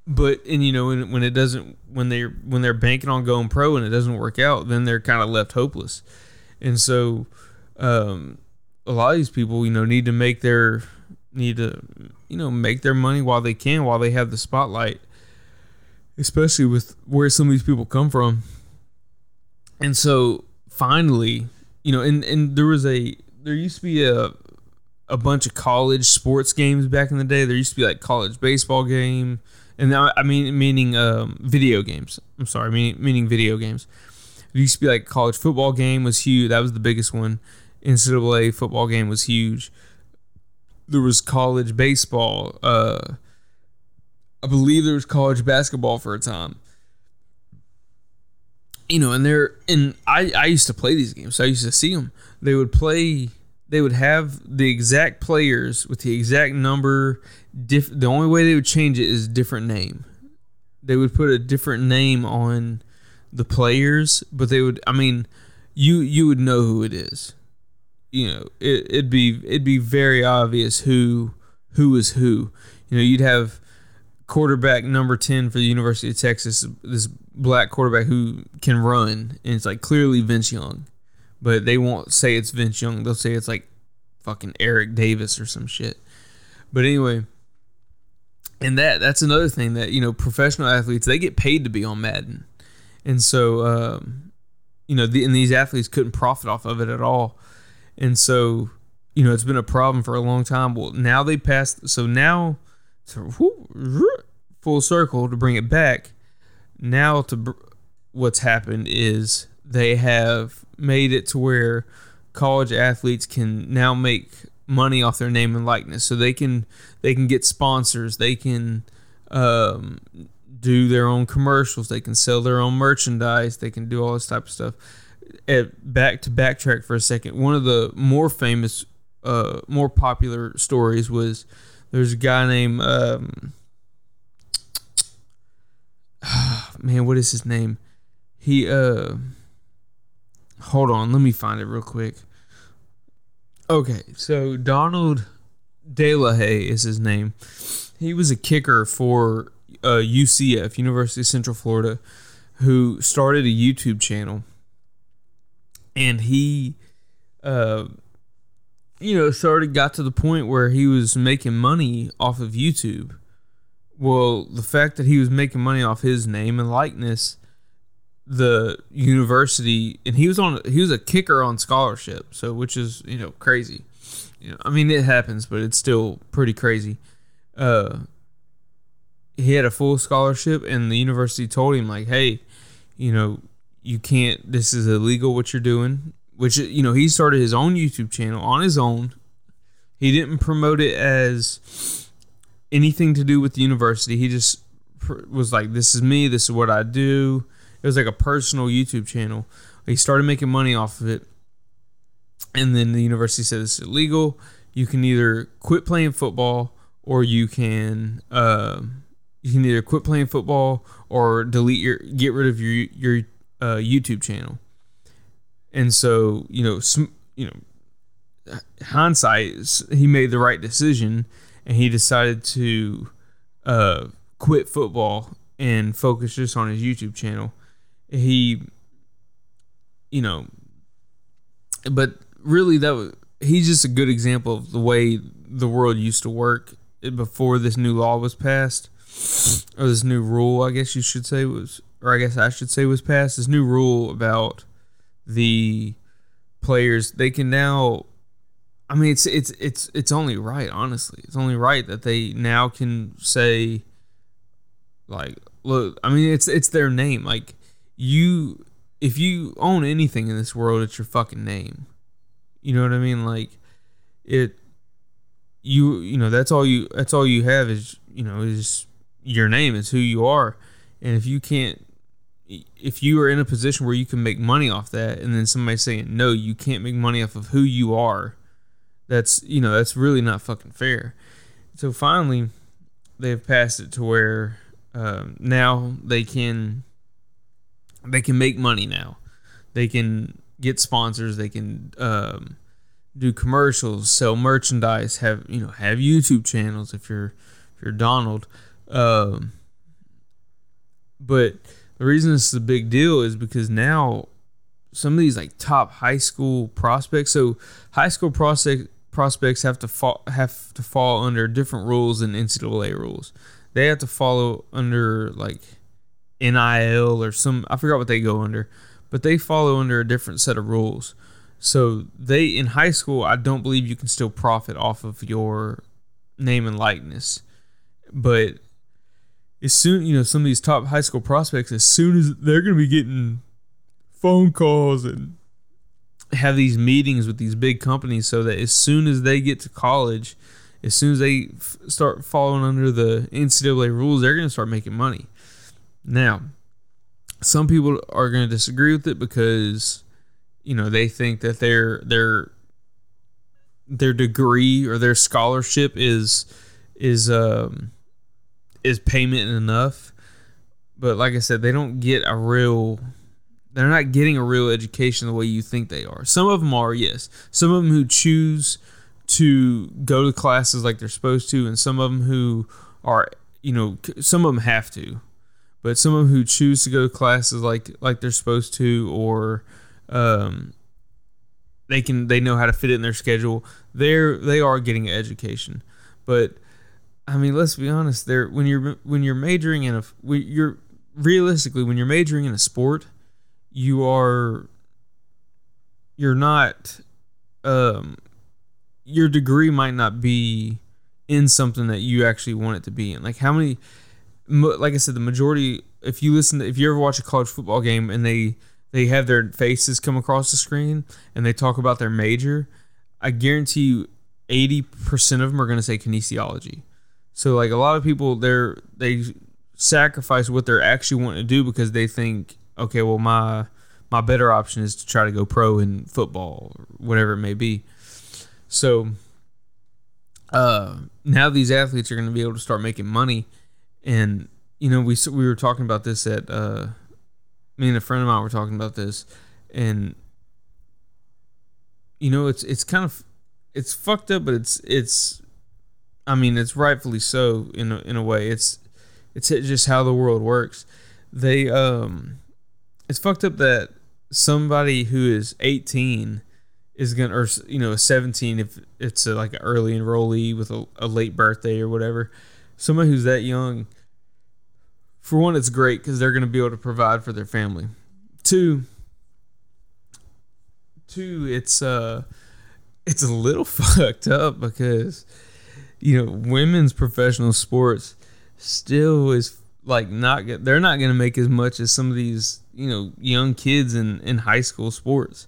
Speaker 2: But and you know when, when it doesn't when they when they're banking on going pro and it doesn't work out, then they're kind of left hopeless. And so um, a lot of these people, you know, need to make their need to you know make their money while they can while they have the spotlight especially with where some of these people come from and so finally you know and and there was a there used to be a a bunch of college sports games back in the day there used to be like college baseball game and now i mean meaning um, video games i'm sorry meaning, meaning video games it used to be like college football game was huge that was the biggest one ncaa football game was huge there was college baseball. Uh, I believe there was college basketball for a time. You know, and they're and I I used to play these games, so I used to see them. They would play. They would have the exact players with the exact number. Diff, the only way they would change it is different name. They would put a different name on the players, but they would. I mean, you you would know who it is you know it, it'd be it'd be very obvious who who is who. You know, you'd have quarterback number 10 for the University of Texas, this black quarterback who can run, and it's like clearly Vince Young. But they won't say it's Vince Young. They'll say it's like fucking Eric Davis or some shit. But anyway, and that that's another thing that, you know, professional athletes, they get paid to be on Madden. And so um, you know, the, and these athletes couldn't profit off of it at all. And so, you know, it's been a problem for a long time. Well, now they passed. So now, to, full circle to bring it back. Now to what's happened is they have made it to where college athletes can now make money off their name and likeness. So they can they can get sponsors. They can um, do their own commercials. They can sell their own merchandise. They can do all this type of stuff at back to backtrack for a second. One of the more famous, uh, more popular stories was there's a guy named um, man, what is his name? He uh, hold on, let me find it real quick. Okay, so Donald De La Haye is his name. He was a kicker for uh, UCF, University of Central Florida, who started a YouTube channel and he uh you know started got to the point where he was making money off of YouTube. Well, the fact that he was making money off his name and likeness, the university, and he was on he was a kicker on scholarship, so which is you know crazy. You know, I mean it happens, but it's still pretty crazy. Uh, he had a full scholarship, and the university told him like, hey, you know, you can't this is illegal what you're doing which you know he started his own youtube channel on his own he didn't promote it as anything to do with the university he just was like this is me this is what i do it was like a personal youtube channel. He started making money off of it. And then the university said it's illegal. You can either quit playing football or you can uh, you can either quit playing football or delete your get rid of your your uh, YouTube channel, and so you know, sm- you know, hindsight, he made the right decision, and he decided to uh, quit football and focus just on his YouTube channel. He, you know, but really that was, he's just a good example of the way the world used to work before this new law was passed or this new rule I guess you should say was or I guess I should say was passed this new rule about the players they can now I mean it's it's it's it's only right honestly it's only right that they now can say Like, look, I mean, it's it's their name. Like, you, if you own anything in this world, it's your fucking name. You know what I mean? Like, it, you, you know, that's all you, that's all you have is, you know, is your name. Is who you are, and if you can't, if you are in a position where you can make money off that, and then somebody saying no, you can't make money off of who you are. That's you know that's really not fucking fair. So finally, they've passed it to where um, now they can they can make money now. They can get sponsors. They can um, do commercials, sell merchandise, have you know have YouTube channels if you're if you're Donald. Um, but the reason this is a big deal is because now some of these like top high school prospects. So high school prospect prospects have to fall have to fall under different rules than NCAA rules. They have to follow under like NIL or some I forgot what they go under, but they follow under a different set of rules. So they in high school, I don't believe you can still profit off of your name and likeness, but as soon you know some of these top high school prospects, as soon as they're going to be getting phone calls and have these meetings with these big companies so that as soon as they get to college, as soon as they f- start following under the NCAA rules, they're going to start making money. Now, some people are going to disagree with it because you know they think that their their their degree or their scholarship is is um is payment enough. But like I said, they don't get a real they're not getting a real education the way you think they are. Some of them are, yes. Some of them who choose to go to classes like they're supposed to, and some of them who are, you know, some of them have to, but some of them who choose to go to classes like like they're supposed to, or um, they can they know how to fit it in their schedule. They're they are getting an education, but I mean, let's be honest. There, when you're when you're majoring in a, you're realistically when you're majoring in a sport you are you're not um your degree might not be in something that you actually want it to be in like how many like i said the majority if you listen if you ever watch a college football game and they they have their faces come across the screen and they talk about their major i guarantee you 80% of them are going to say kinesiology so like a lot of people they're they sacrifice what they're actually wanting to do because they think okay, well my my better option is to try to go pro in football or whatever it may be. So uh, now these athletes are going to be able to start making money, and you know we we were talking about this at uh, me and a friend of mine were talking about this, and you know it's it's kind of it's fucked up, but it's it's I mean it's rightfully so in a, in a way. It's it's just how the world works. They um it's fucked up that somebody who is 18 is gonna or you know 17 if it's a, like an early enrollee with a, a late birthday or whatever somebody who's that young for one it's great because they're gonna be able to provide for their family. Two two it's uh it's a little fucked up because you know women's professional sports still is like not they're not going to make as much as some of these you know young kids in in high school sports.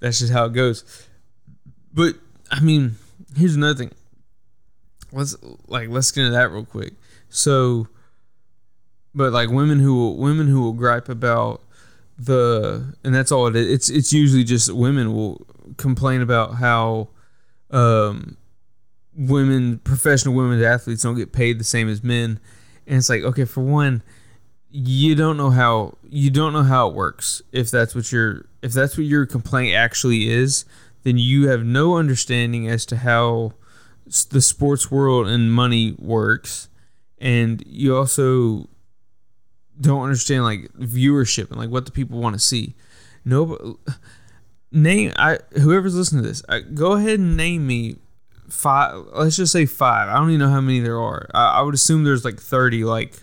Speaker 2: That's just how it goes. But i mean here's another thing. Let's like let's get into that real quick. So but like women who will women who will gripe about the and that's all it is. It's it's usually just women will complain about how um women professional women athletes don't get paid the same as men. And it's like okay for one you don't know how you don't know how it works. If that's what your if that's what your complaint actually is then you have no understanding as to how the sports world and money works. And you also don't understand like viewership and like what the people want to see. No name i whoever's listening to this I, go ahead and name me five let's just say five. I don't even know how many there are. I, I, would assume there's like 30 like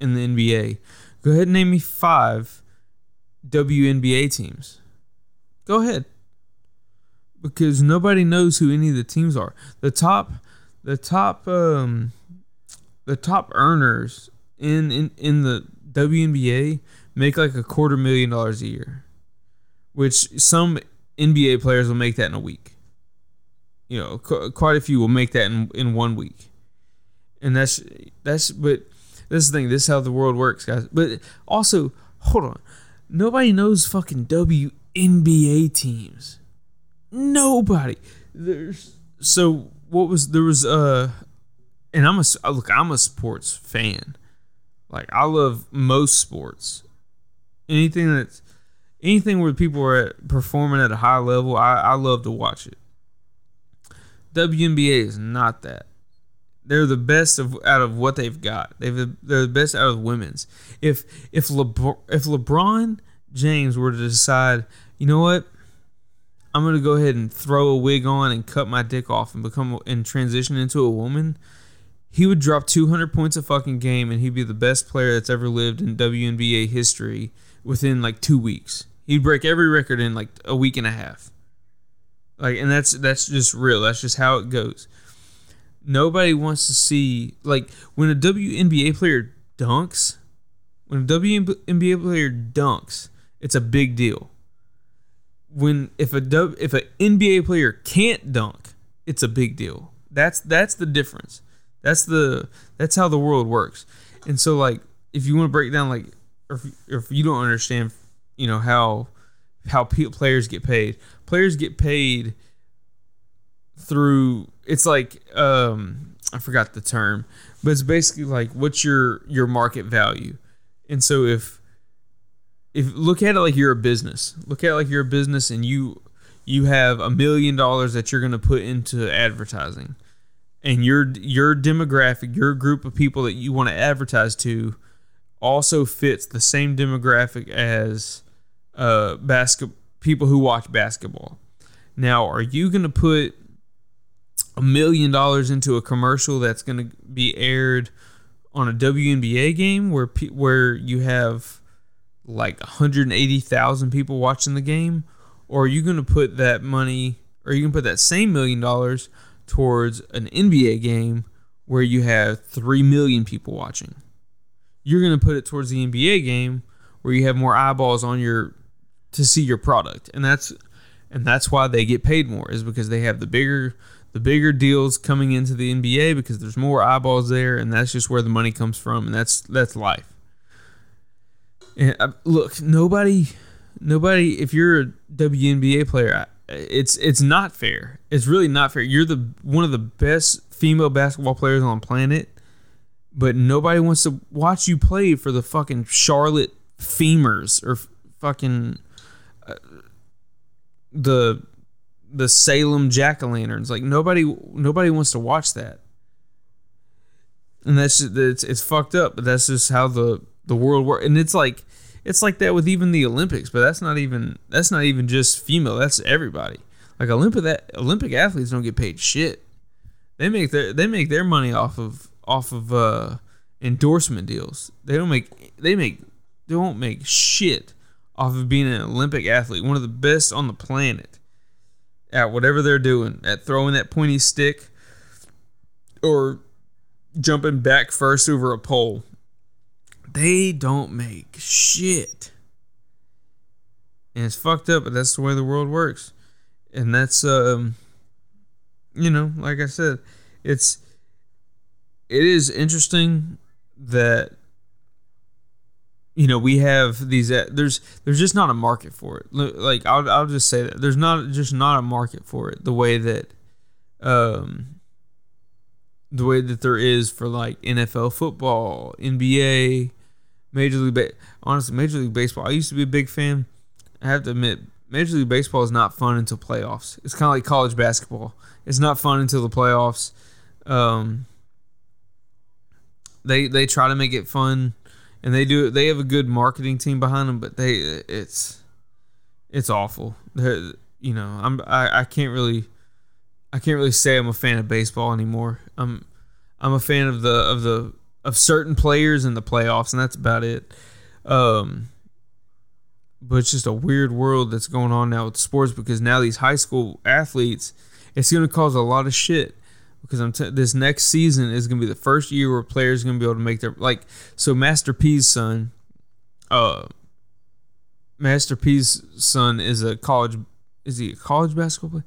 Speaker 2: in the nba go ahead and name me five WNBA teams. Go ahead. Because nobody knows who any of the teams are. The top the top um the top earners in in in the WNBA make like a quarter million dollars a year, which some NBA players will make that in a week. You know, qu- quite a few will make that in in one week, and that's that's. But this is the thing. This is how the world works, guys. But also, hold on. Nobody knows fucking WNBA teams. Nobody. There's so what was there was uh, and I'm a look. I'm a sports fan. Like I love most sports. Anything that's anything where people are at, performing at a high level, I, I love to watch it. WNBA is not that. They're the best of out of what they've got. They've they're the best out of women's. If if LeBron, if LeBron James were to decide, you know what, I'm gonna go ahead and throw a wig on and cut my dick off and become and transition into a woman, he would drop 200 points a fucking game and he'd be the best player that's ever lived in WNBA history within like two weeks. He'd break every record in like a week and a half. Like, and that's that's just real. That's just how it goes. Nobody wants to see like when a WNBA player dunks. When a WNBA player dunks, it's a big deal. When if a if an NBA player can't dunk, it's a big deal. That's that's the difference. That's the that's how the world works. And so like if you want to break down like or if, or if you don't understand, you know how how players get paid. Players get paid through it's like um I forgot the term, but it's basically like what's your your market value. And so if if look at it like you're a business, look at it like you're a business and you you have a million dollars that you're going to put into advertising and your your demographic, your group of people that you want to advertise to, also fits the same demographic as uh, basket people who watch basketball. Now, are you going to put a million dollars into a commercial that's going to be aired on a WNBA game where where you have like 180,000 people watching the game, or are you going to put that money, or are you can put that same million dollars towards an NBA game where you have 3 million people watching. You're going to put it towards the NBA game where you have more eyeballs on your to see your product. And that's and that's why they get paid more is because they have the bigger the bigger deals coming into the NBA because there's more eyeballs there and that's just where the money comes from and that's that's life. And uh, look, nobody nobody if you're a WNBA player, it's it's not fair. It's really not fair. You're the one of the best female basketball players on the planet, but nobody wants to watch you play for the fucking Charlotte Femurs or fucking uh, the the Salem Jack o' Lanterns. Like nobody nobody wants to watch that, and that's just, it's it's fucked up. But that's just how the the world works, and it's like it's like that with even the Olympics, but that's not even that's not even just female. That's everybody. Like Olympic that Olympic athletes don't get paid shit. They make their they make their money off of off of uh, endorsement deals. They don't make they make they won't make shit off of being an Olympic athlete, one of the best on the planet at whatever they're doing, at throwing that pointy stick or jumping back first over a pole they don't make shit. And it's fucked up, but that's the way the world works. And that's um you know, like I said, it's it is interesting that you know we have these uh, there's there's just not a market for it like I'll, I'll just say that there's not just not a market for it the way that um the way that there is for like NFL football NBA Major League ba- honestly, Major League Baseball. I used to be a big fan. I have to admit, Major League Baseball is not fun until playoffs. It's kind of like college basketball. It's not fun until the playoffs. Um, they they try to make it fun, and they do. They have a good marketing team behind them, but they it's it's awful. They're, you know, I'm I, I can't really I can't really say I'm a fan of baseball anymore. I'm I'm a fan of the of the of certain players in the playoffs, and that's about it. Um, but it's just a weird world that's going on now with sports because now these high school athletes, it's going to cause a lot of shit. because I'm t- this next season is gonna be the first year where players are gonna be able to make their like. So Master P's son, uh, Master P's son is a college. Is he a college basketball player?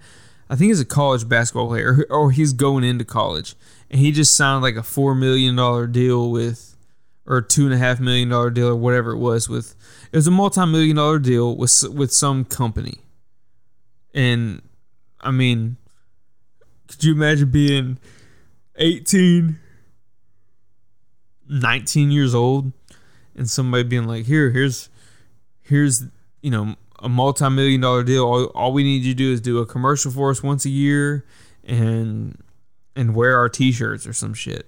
Speaker 2: I think he's a college basketball player, or he's going into college, and he just signed like a four million dollar deal with, or two and a half million dollar deal, or whatever it was with. It was a multi million dollar deal with with some company, and I mean, could you imagine being 18, 19 years old, and somebody being like, "Here, here's, here's, you know." a multi-million dollar deal. All, all we need you to do is do a commercial for us once a year and and wear our t-shirts or some shit.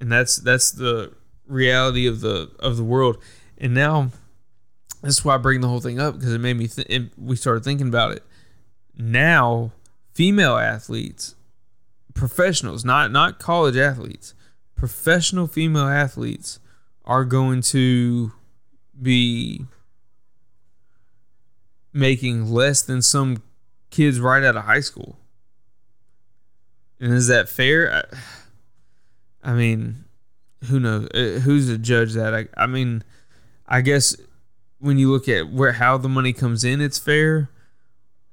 Speaker 2: And that's that's the reality of the of the world. And now that's why I bring the whole thing up because it made me th- it, we started thinking about it. Now, female athletes, professionals, not not college athletes, professional female athletes are going to be making less than some kids right out of high school. And is that fair? I, I mean, who knows? Uh, who's to judge that? I, I mean, I guess when you look at where how the money comes in, it's fair.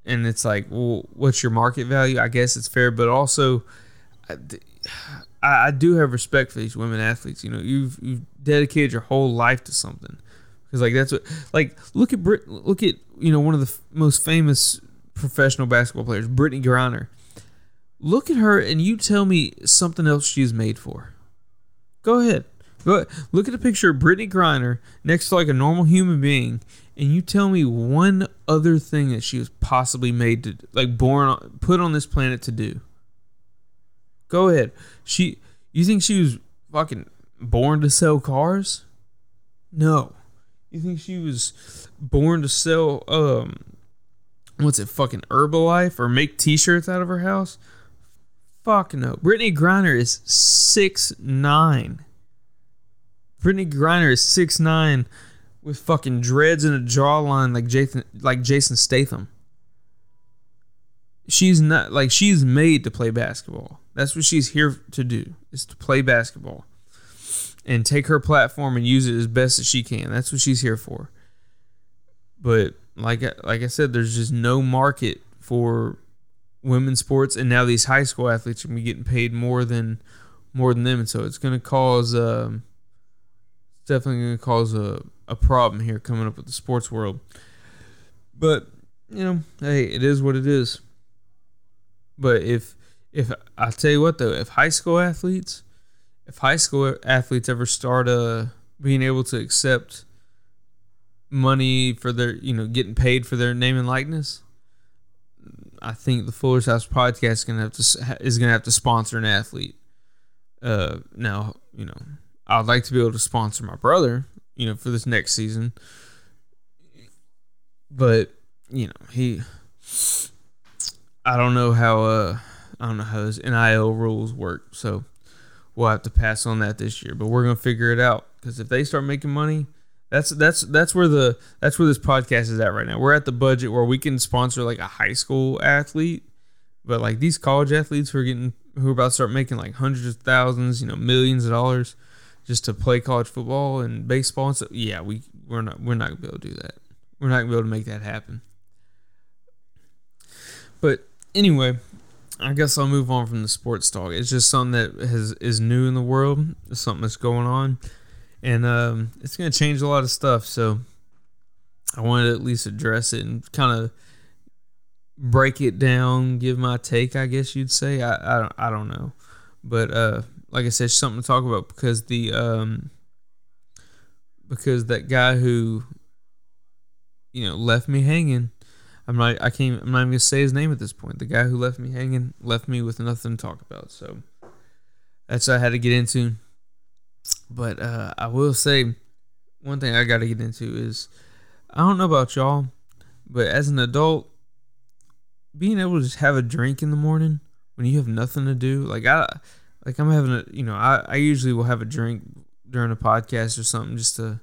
Speaker 2: And it's like, well, what's your market value? I guess it's fair, but also, I, I do have respect for these women athletes. You know, you've you've dedicated your whole life to something because like that's what like look at Brit look at you know one of the f- most famous professional basketball players, Brittney Griner. Look at her and you tell me something else she's made for. Go ahead. Go ahead. Look at a picture of Brittney Griner next to like a normal human being, and you tell me one other thing that she was possibly made to like born put on this planet to do. Go ahead. She you think she was fucking born to sell cars? No. You think she was born to sell um what's it fucking Herbalife or make t-shirts out of her house? Fuck no. Brittney Griner is six nine. Brittney Griner is six nine with fucking dreads and a jawline like Jason like Jason Statham. She's not like she's made to play basketball. That's what she's here to do, is to play basketball and take her platform and use it as best as she can. That's what she's here for. But like like I said, there's just no market for women's sports, and now these high school athletes are gonna be getting paid more than more than them, and so it's gonna cause um, it's definitely gonna cause a a problem here coming up with the sports world. But you know, hey, it is what it is. But if if I tell you what though, if high school athletes if high school athletes ever start uh being able to accept money for their you know getting paid for their name and likeness i think the fuller's house podcast is gonna have to is gonna have to sponsor an athlete uh now you know i'd like to be able to sponsor my brother you know for this next season but you know he i don't know how uh i don't know how his nil rules work so we'll have to pass on that this year. But we're gonna figure it out because if they start making money, that's that's that's where the that's where this podcast is at right now. We're at the budget where we can sponsor like a high school athlete, but like these college athletes who are getting who are about to start making like hundreds of thousands, you know, millions of dollars just to play college football and baseball and stuff. Yeah, we we're not we're not gonna be able to do that. We're not gonna be able to make that happen. But anyway, I guess I'll move on from the sports talk. It's just something that has is new in the world. It's something that's going on, and um, it's going to change a lot of stuff. So I wanted to at least address it and kind of break it down, give my take. I guess you'd say. I I don't, I don't know, but uh, like I said, something to talk about because the um, because that guy who you know left me hanging I'm not. I can't. I'm not even gonna say his name at this point. The guy who left me hanging left me with nothing to talk about. So that's what I had to get into. But uh, I will say one thing I got to get into is I don't know about y'all, but as an adult, being able to just have a drink in the morning when you have nothing to do, like I, like I'm having a, you know, I, I usually will have a drink during a podcast or something just to,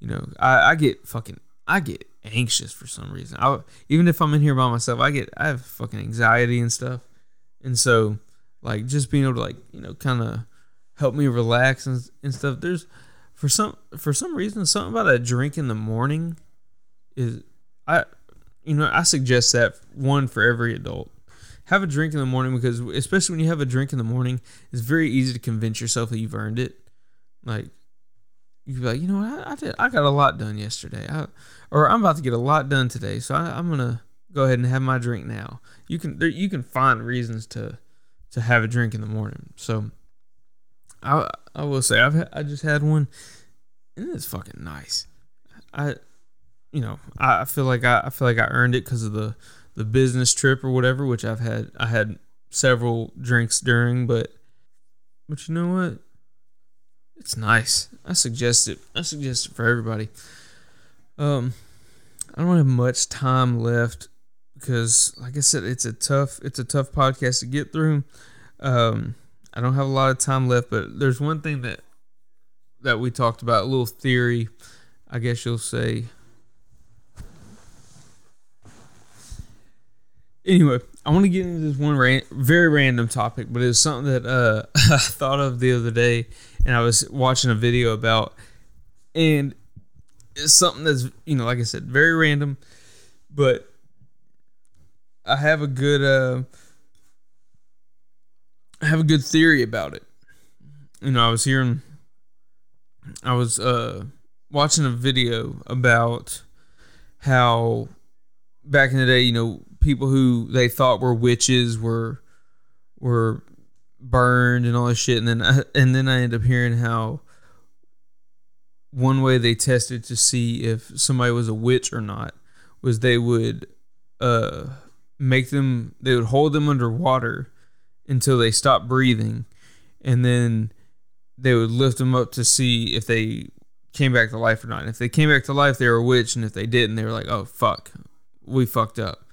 Speaker 2: you know, I, I get fucking, I get anxious for some reason. I even if I'm in here by myself, I get I have fucking anxiety and stuff. And so like just being able to like you know kind of help me relax and, and stuff. There's for some for some reason something about a drink in the morning is I you know I suggest that one for every adult. Have a drink in the morning because especially when you have a drink in the morning, it's very easy to convince yourself that you've earned it. Like you be like, you know what, I, I did I got a lot done yesterday. I, or I'm about to get a lot done today, so I, I'm gonna go ahead and have my drink now. You can there, you can find reasons to to have a drink in the morning. So I I will say I've I just had one, and it's fucking nice. I you know I feel like I, I feel like I earned it because of the the business trip or whatever, which I've had I had several drinks during, but but you know what? It's nice. I suggest it. I suggest it for everybody. Um, I don't have much time left because, like I said, it's a tough it's a tough podcast to get through. Um, I don't have a lot of time left, but there's one thing that that we talked about, a little theory, I guess you'll say. Anyway, I want to get into this one ran- very random topic, but it's something that uh, I thought of the other day, and I was watching a video about, and it's something that's you know, like I said, very random, but I have a good uh, have a good theory about it. You know, I was hearing, I was uh watching a video about how back in the day, you know, people who they thought were witches were were burned and all this shit, and then I, and then I end up hearing how one way they tested to see if somebody was a witch or not was they would uh make them they would hold them underwater until they stopped breathing and then they would lift them up to see if they came back to life or not. And if they came back to life, they were a witch, and if they didn't, they were like, "Oh fuck, we fucked up."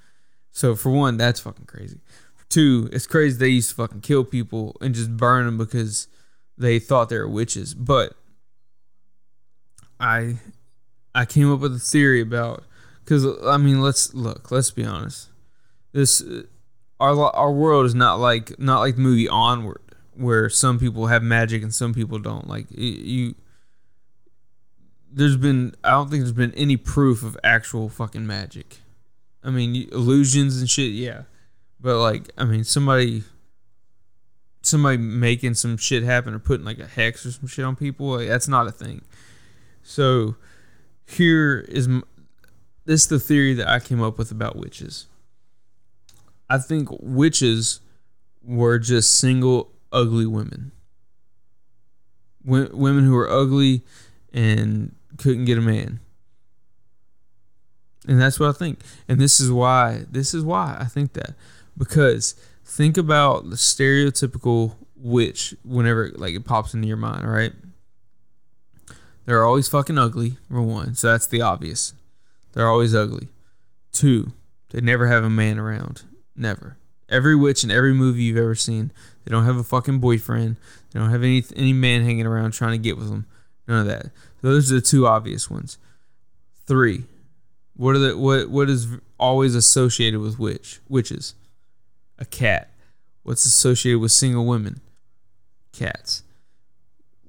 Speaker 2: So for one, that's fucking crazy. For two, it's crazy they used to fucking kill people and just burn them because they thought they were witches. But I I came up with a theory about because I mean, let's look, let's be honest. This our our world is not like not like the movie Onward, where some people have magic and some people don't. Like you, there's been I don't think there's been any proof of actual fucking magic. I mean, illusions and shit, yeah, but like I mean, somebody somebody making some shit happen or putting like a hex or some shit on people, like, that's not a thing. So here is this is the theory that I came up with about witches. I think witches were just single ugly women. W- women who were ugly and couldn't get a man. And that's what I think. And this is why this is why I think that because think about the stereotypical witch whenever like it pops into your mind, right? They're always fucking ugly, for one. So that's the obvious. They're always ugly. Two, they never have a man around. Never. Every witch in every movie you've ever seen, they don't have a fucking boyfriend. They don't have any any man hanging around trying to get with them. None of that. Those are the two obvious ones. Three. What are the what what is always associated with witch witches? A cat. What's associated with single women? Cats.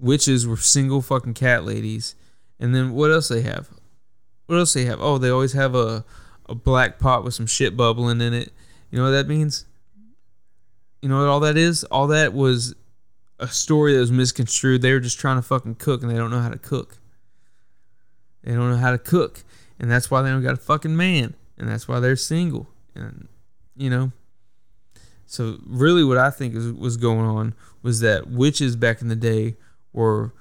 Speaker 2: Witches were single fucking cat ladies. And then what else they have? What else they have? Oh, they always have a a black pot with some shit bubbling in it you know what that means? You know what all that is? All that was a story that was misconstrued. They were just trying to fucking cook and they don't know how to cook. They don't know how to cook. And that's why they don't got a fucking man. And that's why they're single. And, you know. So, really, what I think is, was going on was that witches back in the day were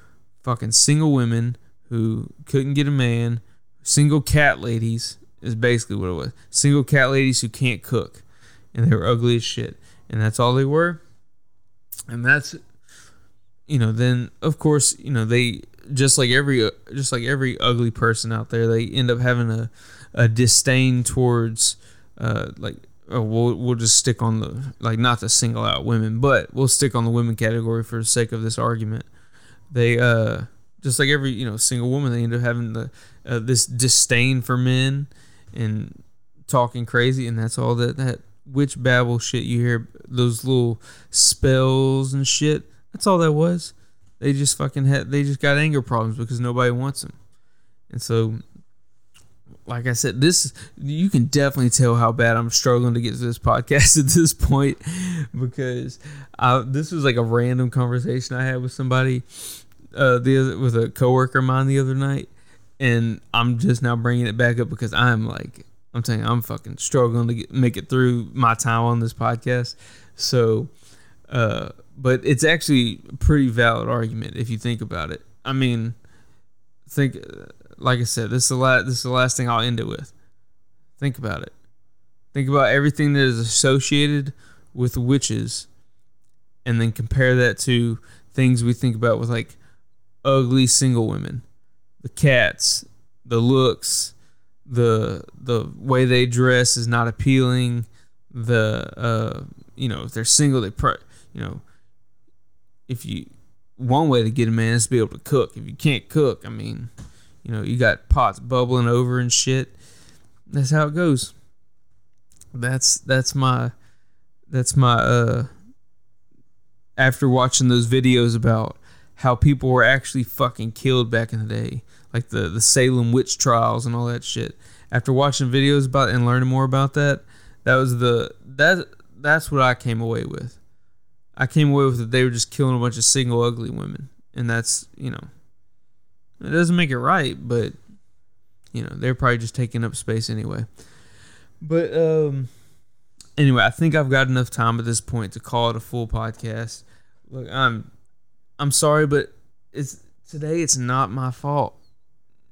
Speaker 2: fucking single women who couldn't get a man, single cat ladies is basically what it was. Single cat ladies who can't cook and they were ugly as shit, and that's all they were. And that's, you know, then of course, you know, they just like every just like every ugly person out there, they end up having a a disdain towards, uh, like oh, we'll we'll just stick on the like not to single out women, but we'll stick on the women category for the sake of this argument. They uh just like every you know single woman, they end up having the uh, this disdain for men and talking crazy, and that's all that that witch babble shit you hear, those little spells and shit. That's all that was. They just fucking had. They just got anger problems because nobody wants them, and so. Like I said, this you can definitely tell how bad I'm struggling to get to this podcast at this point because I, this was like a random conversation I had with somebody uh, the other, with a coworker of mine the other night, and I'm just now bringing it back up because I'm like I'm saying I'm fucking struggling to get, make it through my time on this podcast. So, uh, but it's actually a pretty valid argument if you think about it. I mean, think like I said, this is the last this is the last thing I'll end it with. Think about it. Think about everything that is associated with witches, and then compare that to things we think about with like ugly single women, the cats, the looks, the the way they dress is not appealing. The uh, you know, if they're single, they pr- you know, if you one way to get a man is to be able to cook. If you can't cook, I mean, you know, you got pots bubbling over and shit. That's how it goes. That's that's my that's my uh after watching those videos about how people were actually fucking killed back in the day, like the the Salem witch trials and all that shit. After watching videos about and learning more about that, that was the that that's what I came away with. I came away with that they were just killing a bunch of single ugly women, and that's you know, it doesn't make it right, but you know they're probably just taking up space anyway. But um, anyway, I think I've got enough time at this point to call it a full podcast. Look, I'm I'm sorry, but it's today. It's not my fault.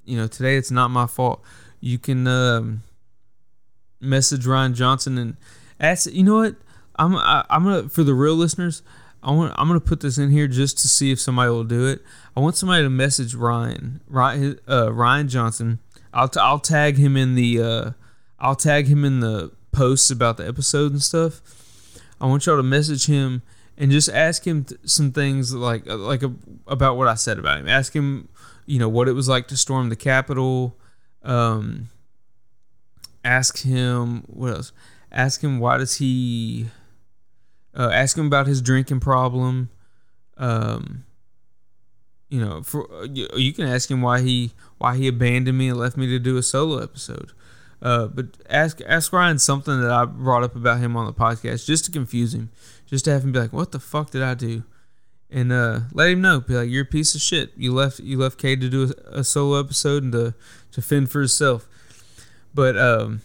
Speaker 2: You know, today it's not my fault. You can um, message Ryan Johnson and ask. You know what? I'm I, I'm gonna for the real listeners. I want I'm gonna put this in here just to see if somebody will do it. I want somebody to message Ryan Ryan uh, Ryan Johnson. I'll t- I'll tag him in the uh, I'll tag him in the posts about the episode and stuff. I want y'all to message him and just ask him t- some things like uh, like a, about what I said about him. Ask him, you know, what it was like to storm the Capitol. Um, ask him what else? Ask him why does he? Uh, ask him about his drinking problem. Um, you know, for you, you can ask him why he why he abandoned me and left me to do a solo episode. Uh, but ask ask Ryan something that I brought up about him on the podcast just to confuse him, just to have him be like, "What the fuck did I do?" And uh, let him know, be like, "You're a piece of shit. You left you left Cade to do a, a solo episode and to to fend for himself." But um,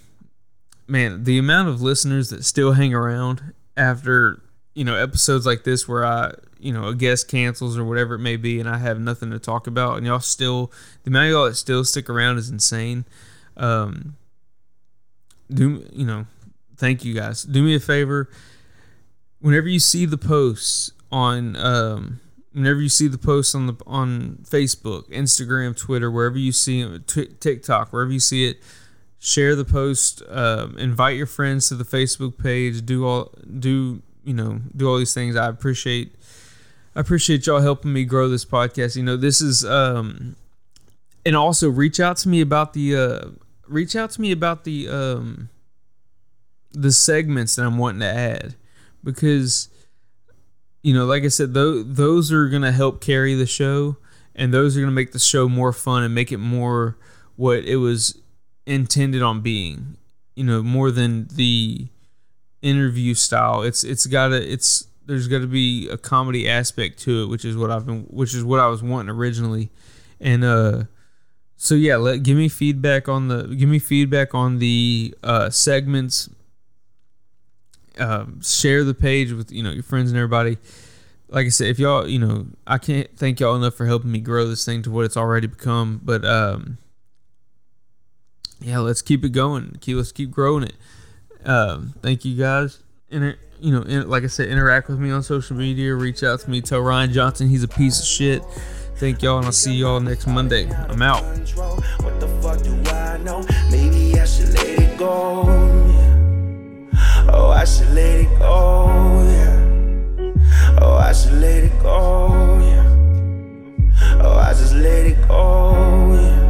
Speaker 2: man, the amount of listeners that still hang around after you know episodes like this where I you know a guest cancels or whatever it may be, and I have nothing to talk about, and y'all still the amount of y'all that still stick around is insane. Um, do you know? Thank you guys. Do me a favor. Whenever you see the posts on, um, whenever you see the posts on the on Facebook, Instagram, Twitter, wherever you see it, t- TikTok, wherever you see it, share the post. Um, invite your friends to the Facebook page. Do all do you know? Do all these things. I appreciate. I appreciate y'all helping me grow this podcast. You know, this is um, and also reach out to me about the uh reach out to me about the um the segments that I'm wanting to add because you know like I said those those are going to help carry the show and those are going to make the show more fun and make it more what it was intended on being you know more than the interview style it's it's got to it's there's got to be a comedy aspect to it which is what I've been which is what I was wanting originally and uh so yeah, let give me feedback on the give me feedback on the uh, segments. Um, share the page with you know your friends and everybody. Like I said, if y'all you know I can't thank y'all enough for helping me grow this thing to what it's already become. But um, yeah, let's keep it going. Keep let's keep growing it. Um, thank you guys. Inter- you know, in, like I said, interact with me on social media. Reach out to me. Tell Ryan Johnson he's a piece of shit. Thank y'all, and I'll see y'all next Monday. I'm out.
Speaker 1: Oh, I should let it go, yeah. Oh, I should let it go, yeah. Oh, I just let it go, yeah.